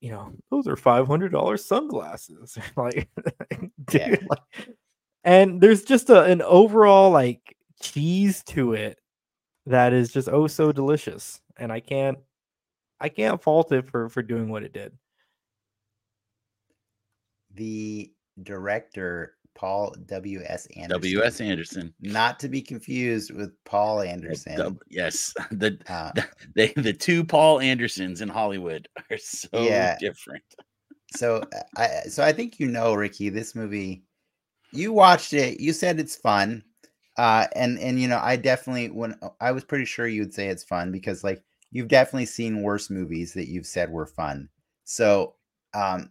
you know, those are five hundred dollars sunglasses. [LAUGHS] like, [LAUGHS] dude, Yeah. like- and there's just a, an overall like cheese to it that is just oh so delicious. And I can't I can't fault it for for doing what it did. The director, Paul W. S. Anderson. W.S. Anderson. Not to be confused with Paul Anderson. dub- yes, [LAUGHS] the Uh, they the two Paul Andersons in Hollywood are so Yeah. different. so uh, I so I think you know, Ricky, this movie. You watched it. You said it's fun, uh, and and you know I definitely when uh, I was pretty sure you would say it's fun because like you've definitely seen worse movies that you've said were fun. So um,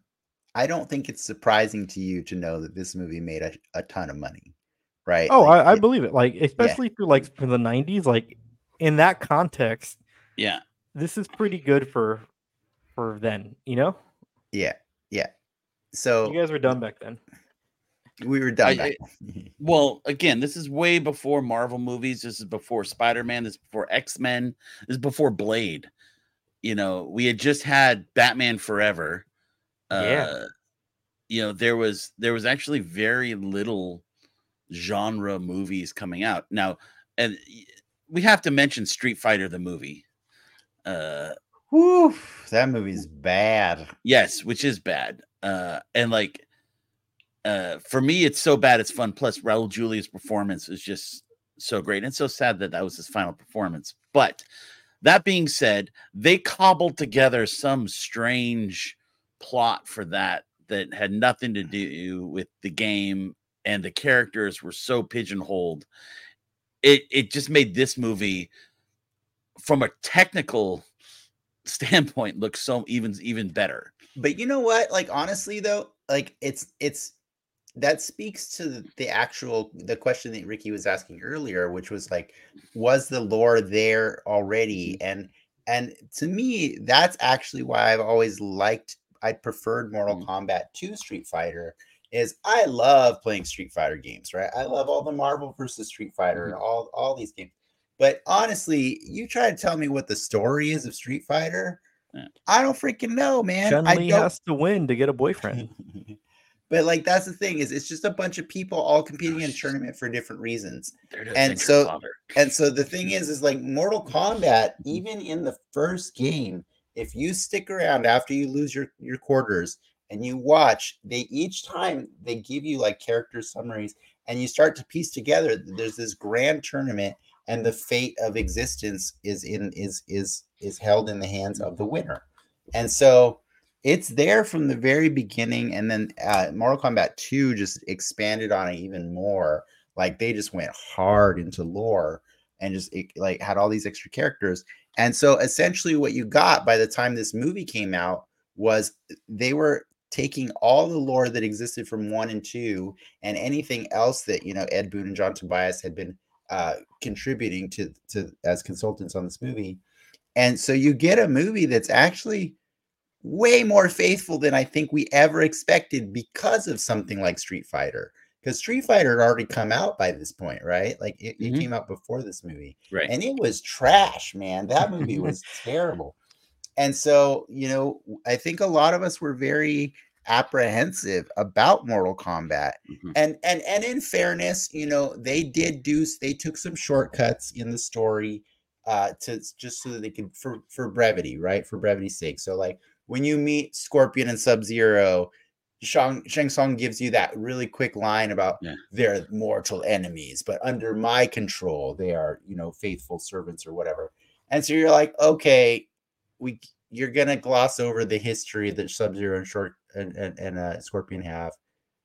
I don't think it's surprising to you to know that this movie made a, a ton of money, right? Oh, Like, I, I it- believe it. Like especially for like for the '90s, like in that context, Yeah, this is pretty good for for then. You know, yeah, yeah. So you guys were done back then. We were done. I- back- [LAUGHS] Well, again, this is way before Marvel movies. This is before Spider Man. This is before X Men. This is before Blade. You know, we had just had Batman Forever. Yeah. Uh, you know, there was there was actually very little genre movies coming out now, and we have to mention Street Fighter the movie. Uh, Whew, that movie's bad. Yes, which is bad. Uh, and like, uh, for me, it's so bad it's fun. Plus, Raul Julia's performance is just so great. And so sad that that was his final performance. But that being said, they cobbled together some strange plot for that that had nothing to do with the game and the characters were so pigeonholed. It it just made this movie from a technical [LAUGHS] standpoint look so even even better. But you know what? Like honestly though, like it's it's that speaks to the, actual the question that Ricky was asking earlier, which was like, was the lore there already? And and to me, that's actually why I've always liked I preferred Mortal Mm. Kombat to Street Fighter. Is I love playing Street Fighter games, right? I love all the Marvel versus Street Fighter and all all these games. But honestly, you try to tell me what the story is of Street Fighter, I don't freaking know, man. Chun Li has to win to get a boyfriend. [LAUGHS] but like that's the thing is it's just a bunch of people all competing in a tournament for different reasons. There it is, And so- and so the thing is is like mortal [LAUGHS] kombat even in the first game if you stick around after you lose your your quarters and you watch they each time they give you like character summaries and you start to piece together there's this grand tournament and the fate of existence is in is is is held in the hands of the winner. And so it's there from the very beginning and then uh, mortal kombat 2 just expanded on it even more. Like they just went hard into lore and just it, like had all these extra characters. And so essentially what you got by the time this movie came out was they were taking all the lore that existed from one and two and anything else that you know ed boon and john tobias had been uh contributing to to as consultants on this movie. And so you get a movie that's actually way more faithful than i think we ever expected because of something like street fighter because street fighter had already come out by this point right like it, it Mhm. came out before this movie Right. and it was trash man that movie [LAUGHS] was terrible and so you know i think a lot of us were very apprehensive about mortal kombat Mhm. and and and in fairness you know they did do they took some shortcuts in the story uh to just so that they could for for brevity right for brevity's sake so like when you meet scorpion and sub zero Shang, Shang Tsung gives you that really quick line about Yeah. they're mortal enemies, but under my control, they are, you know, faithful servants or whatever. And so you're like, okay, we you're gonna gloss over the history that Sub Zero and Short and, and, and uh, Scorpion have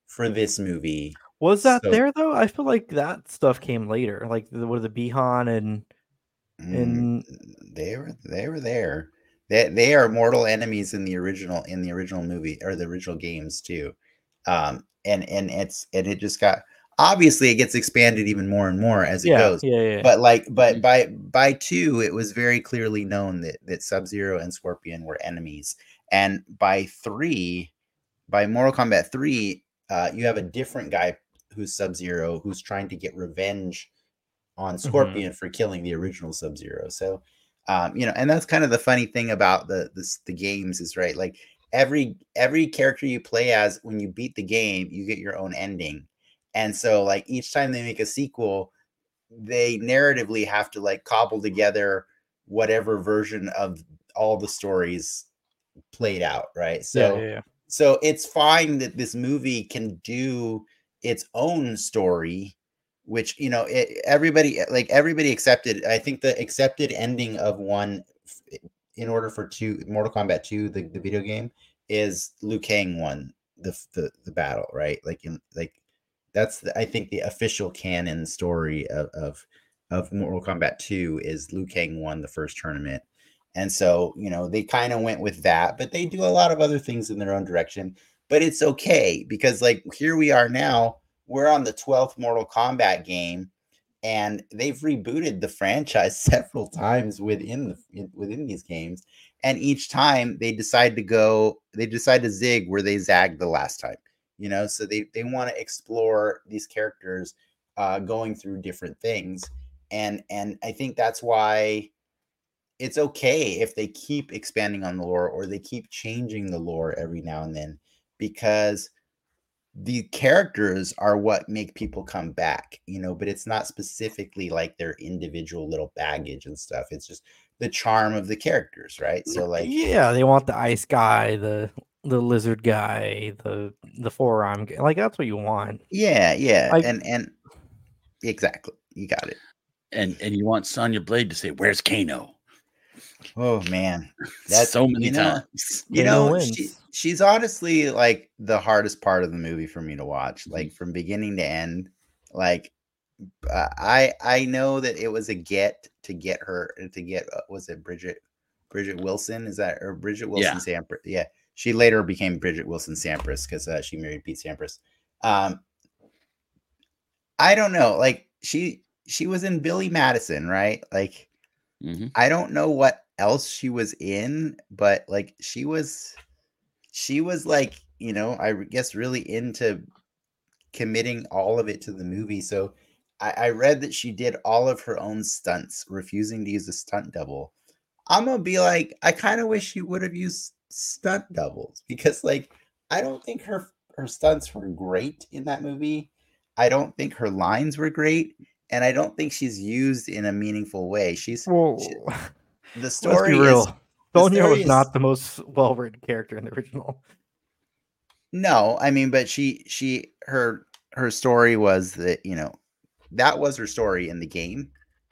for this movie. Was that So- there though? I feel like that stuff came later. Like the, what are the Bihan and Mm, and they were they were there. They they are mortal enemies in the original in the original movie or the original games too. Um and and it's and it just got obviously it gets expanded even more and more as it yeah, goes. yeah, yeah. But like but Mhm. by by 2 it was very clearly known that that Sub-Zero and Scorpion were enemies. And by 3 by Mortal Kombat 3 uh you have a different guy who's Sub-Zero who's trying to get revenge on Scorpion for killing the original Sub Zero. So, um, you know, and that's kind of the funny thing about the the, the games is right. Like every every character you play as, when you beat the game, you get your own ending. And so, like each time they make a sequel, they narratively have to like cobble together whatever version of all the stories played out, right? So, yeah, yeah, yeah. so it's fine that this movie can do its own story which you know it, everybody eh, like everybody accepted i think the accepted ending of one eh, in order for two mortal kombat 2 the, the video game is liu kang won the, the the battle right? Like in like that's the, i think the official canon story of of of mortal kombat 2 is liu kang won the first tournament. And so you know they kind of went with that but they do a lot of other things in their own direction. But it's okay because like here we are now we're on the 12th mortal kombat game and they've rebooted the franchise [LAUGHS] several times within the within these games. And each time they decide to go they decide to zig where they zagged the last time you know? So they they want to explore these characters uh going through different things. And and i think that's why it's okay if they keep expanding on the lore or they keep changing the lore every now and then because the characters are what make people come back, you know, but it's not specifically like their individual little baggage and stuff. It's just the charm of the characters, right? So like yeah, they want the ice guy, the the lizard guy, the the forearm guy. Like that's what you want. yeah, yeah. Like- and and exactly. You got it. And and you want Sonya Blade to say, "Where's Kano?" Oh man, That's so many you know, times. You know, she, she's honestly like the hardest part of the movie for me to watch, Mm-hmm. like from beginning to end. Like, uh, I I know that it was a get to get her to get uh, was it Bridget Bridget Wilson is that or Bridget Wilson Sampras? Yeah, she later became Bridget Wilson Sampras because uh, she married Pete Sampras. Um, I don't know, like she she was in Billy Madison, right? Like. Mhm. I don't know what else she was in, but like she was she was like, you know, I guess really into committing all of it to the movie. So I, I read that she did all of her own stunts, refusing to use a stunt double. I'm gonna be like, I kind of wish she would have used stunt doubles because like I don't think her her stunts were great in that movie. I don't think her lines were great, and I don't think she's used in a meaningful way. She's she- [LAUGHS] the let's story real. is the Sonya was is- not the most well-written character in the original. no, I mean, but she she her her story was that you know that was her story in the game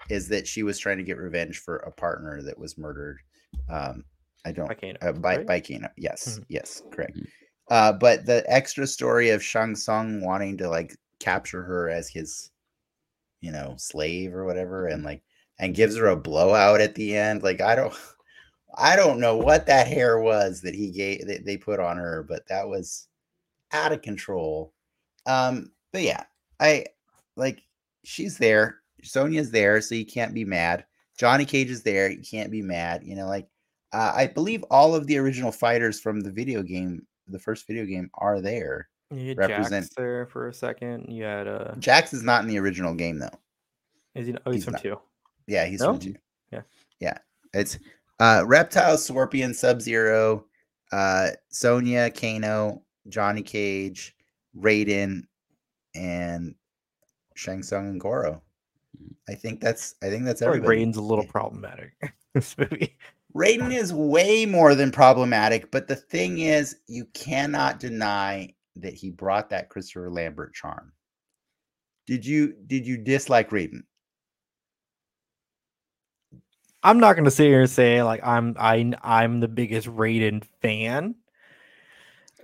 is that she was trying to get revenge for a partner that was murdered. Um, I don't I can't. uh, by right? by Kano. Yes, Mhm. yes, correct. Uh, but the extra story of Shang Tsung wanting to like capture her as his, you know, slave or whatever, and like and gives her a blowout at the end. Like I don't, [LAUGHS] I don't know what that hair was that he gave that they put on her, but that was out of control. Um, but yeah, I like she's there. Sonya's there, so you can't be mad. Johnny Cage is there, you can't be mad. You know, like uh, I believe all of the original fighters from the video game, the first video game, are there. You had represent- Jax there for a second. You had uh, Jax is not in the original game though. is he? Oh, he's, he's from not. two. Yeah, he's No? from two. Yeah. yeah. It's uh, Reptile, Scorpion, Sub Zero, uh, Sonya, Kano, Johnny Cage, Raiden, and Shang Tsung and Goro. I think that's I think that's I feel like everybody. Raiden's a little problematic. [LAUGHS] this movie. Raiden is way more than problematic, but the thing is, you cannot deny that he brought that Christopher Lambert charm. Did you did you dislike Raiden? I'm not gonna sit here and say like I'm I I'm the biggest Raiden fan,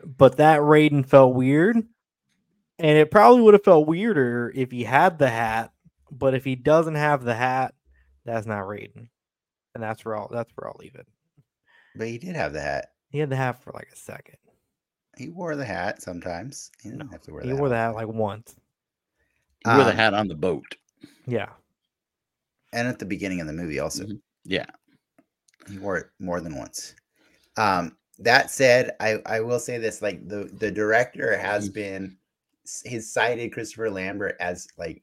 but that Raiden felt weird, and it probably would have felt weirder if he had the hat. But if he doesn't have the hat, that's not Raiden, and that's where I'll that's where I'll leave it. But he did have the hat. He had the hat for like a second. He wore the hat sometimes. He didn't No, have to wear that. He wore hat. the hat like once. He wore the Um, hat on the boat. Yeah, and at the beginning of the movie also. Mhm. Yeah. He wore it more than once. Um, that said, I, I will say this: like the the director has Mhm. been he's cited Christopher Lambert as like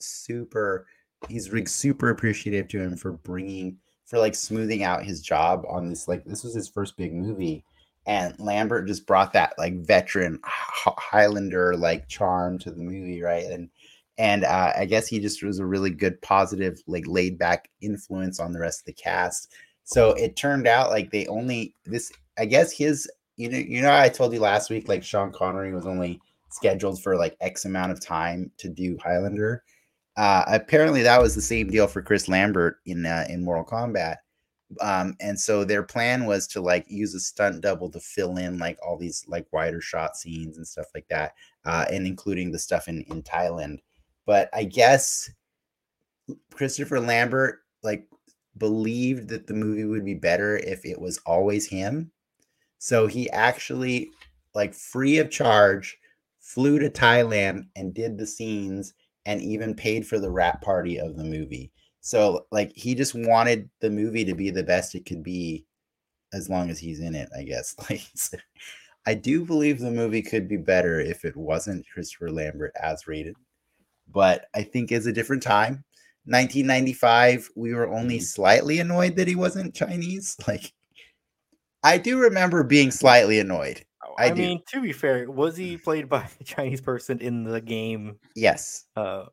super. He's like super appreciative to him for bringing for like smoothing out his job on this. Like this was his first big movie, and Lambert just brought that like veteran Highlander like charm to the movie, right? And and uh, I guess he just was a really good, positive, like laid back influence on the rest of the cast. So it turned out like they only this. I guess his, you know, you know, I told you last week like Sean Connery was only scheduled for like X amount of time to do Highlander. Uh, apparently, that was the same deal for Chris Lambert in uh, in Mortal Kombat. Um, and so their plan was to like use a stunt double to fill in like all these like wider shot scenes and stuff like that, uh, and including the stuff in in Thailand but I guess Christopher Lambert like believed that the movie would be better if it was always him. So he actually like free of charge flew to Thailand and did the scenes and even paid for the wrap party of the movie. So like he just wanted the movie to be the best it could be as long as he's in it, I guess. [LAUGHS] Like I do believe the movie could be better if it wasn't Christopher Lambert as Raiden but I think it's a different time. 1995, we were only Mhm. slightly annoyed that he wasn't Chinese. [LAUGHS] Like, I do remember being slightly annoyed. I I, mean, to be fair, was he played by [LAUGHS] a Chinese person in the game? Yes, Uh,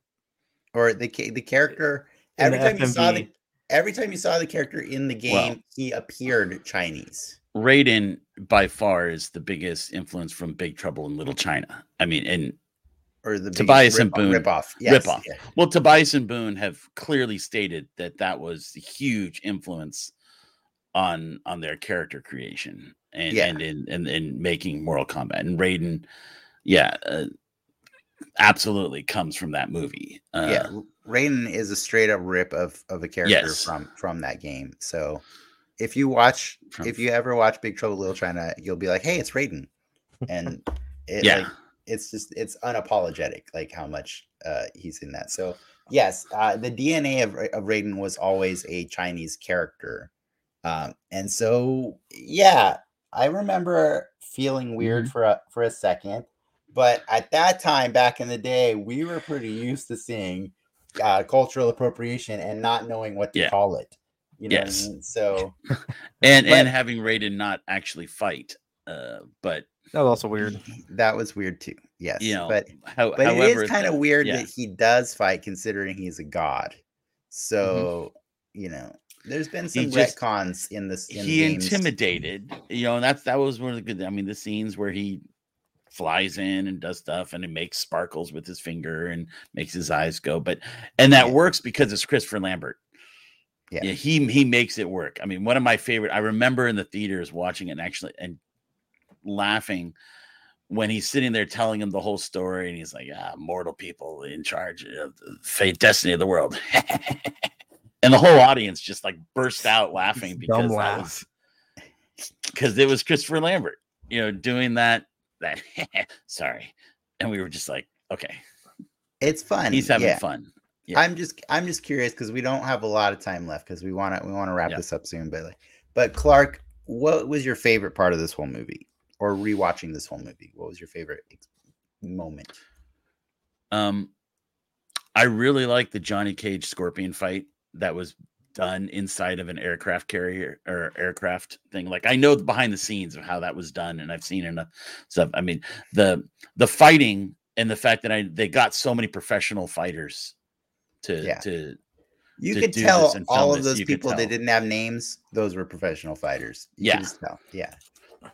or the the character. Every the time you saw the every time you saw the character in the game, he appeared Chinese. Raiden by far is the biggest influence from Big Trouble in Little China. I mean, and Or the Tobias biggest and Boon. rip-off. Yes, Rip-off. yeah. well, Tobias and Boon have clearly stated that that was a huge influence on on their character creation and Yeah. and in and in making Mortal Kombat. And Raiden, yeah, uh, absolutely comes from that movie. Uh, yeah, Raiden is a straight up rip of of a character Yes. from from that game. So if you watch, From- if you ever watch Big Trouble in Little China, you'll be like, "Hey, it's Raiden," and it, Yeah. like, it's just it's unapologetic, like how much uh, he's in that. So yes, uh, the DNA of, of Raiden was always a Chinese character, um, and so yeah, I remember feeling weird Mm-hmm. for a for a second. But at that time, back in the day, we were pretty used to seeing uh, cultural appropriation and not knowing what to Yeah. call it. You know what I Yes. mean? So [LAUGHS] and But- and having Raiden not actually fight, uh, but That was also weird. that was weird too. Yes. you know, but how, but however, it is kind of weird yeah. that he does fight considering he's a god. Mm-hmm. So, you know, there's been He some just- retcons in this in he the intimidated you know and that's that was one of the good i mean the scenes where he flies in and does stuff and it makes sparkles with his finger and makes his eyes go but and that Yeah. works because it's christopher lambert Yeah. yeah he he makes it work i mean one of my favorite i remember in the theaters watching it and actually and laughing when he's sitting there telling him the whole story and he's like ah mortal people in charge of the fate destiny of the world [LAUGHS] and the whole audience just like burst out laughing because that laugh. because [LAUGHS] it was Christopher Lambert, you know, doing that. That [LAUGHS] sorry, and we were just like, okay, It's fun. he's having yeah. fun. Yeah. I'm just I'm just curious because we don't have a lot of time left because we want to we want to wrap Yeah. this up soon. But like, but Clark, what was your favorite part of this whole movie, or rewatching this whole movie? What was your favorite ex- moment? Um, I really like the Johnny Cage Scorpion fight that was done inside of an aircraft carrier or aircraft thing. Like I know the behind the scenes of how that was done, and I've seen enough stuff. I mean, the the fighting and the fact that I they got so many professional fighters to Yeah. to You could tell all of this, those you people they didn't have names. Those were professional fighters. You Yeah. could just tell. Yeah.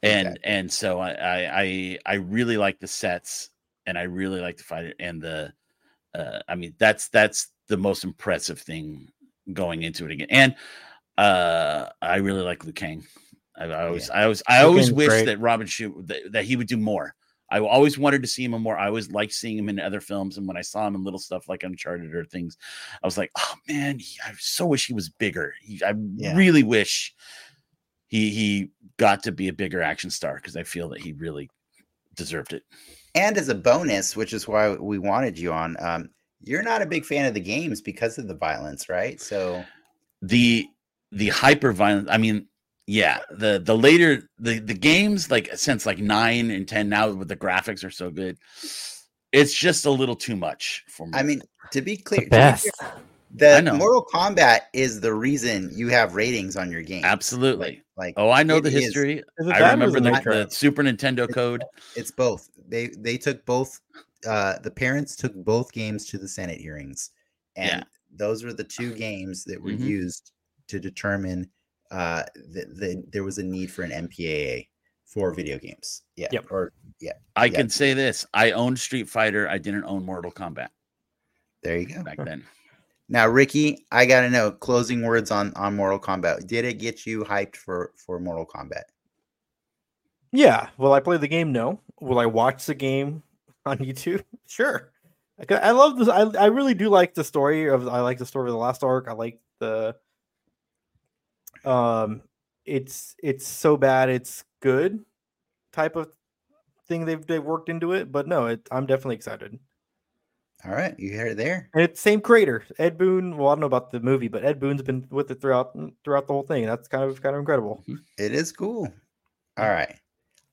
and Okay. and so I, I I I really like the sets and I really like the fight and the uh I mean that's that's the most impressive thing going into it again and uh I really like Liu Kang I, I always I always I Liu always Kang's wish great. that Robin Shou that, that he would do more I always wanted to see him more I always liked seeing him in other films and when I saw him in little stuff like Uncharted or things I was like oh man he, I so wish he was bigger he, I Yeah. really wish he he got to be a bigger action star because I feel that he really deserved it. And as a bonus, which is why we wanted you on, um, you're not a big fan of the games because of the violence, right? So The the hyper violent, I mean, yeah, the the later the the games like since like nine and ten now with the graphics are so good, it's just a little too much for me. I mean, to be clear, The best. the Mortal Kombat is the reason you have ratings on your game. absolutely. Like, Oh, I know the history. Is I remember the, the Super Nintendo It's- code. it's both. They they took both. Uh, the parents took both games to the Senate hearings, and Yeah. those were the two [SIGHS] games that were Mhm. used to determine uh, that the, there was a need for an MPAA for video games. Yeah. Yep. Or yeah. I Yeah. can say this: I owned Street Fighter. I didn't own Mortal Kombat There you go. back then. Now, Ricky, I gotta know closing words on on Mortal Kombat. Did it get you hyped for for Mortal Kombat? Yeah. Will I play the game? No. Will I watch the game on YouTube? [LAUGHS] Sure. I love this. I, I really do like the story of. I like the story of the last arc. I like the. Um, it's it's so bad it's good, type of thing they've they've worked into it. But no, it, I'm definitely excited. All right, you heard it there. And it's same creator, Ed Boon. Well, I don't know about the movie, but Ed Boon's been with it throughout throughout the whole thing. That's kind of kind of incredible. It is cool. All right.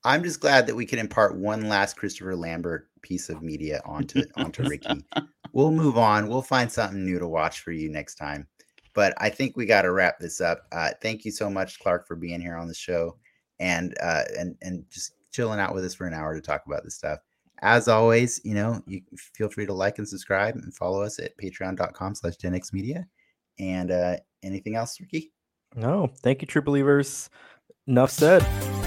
I'm just glad that we can impart one last Christopher Lambert piece of media onto onto Ricky. [LAUGHS] We'll move on. We'll find something new to watch for you next time. But I think we got to wrap this up. Uh, thank you so much, Clark, for being here on the show and uh, and and just chilling out with us for an hour to talk about this stuff. As always, you know, you feel free to like and subscribe and follow us at patreon.com slash denxmedia. And uh, anything else, Ricky? No, thank you, True Believers. Enough said.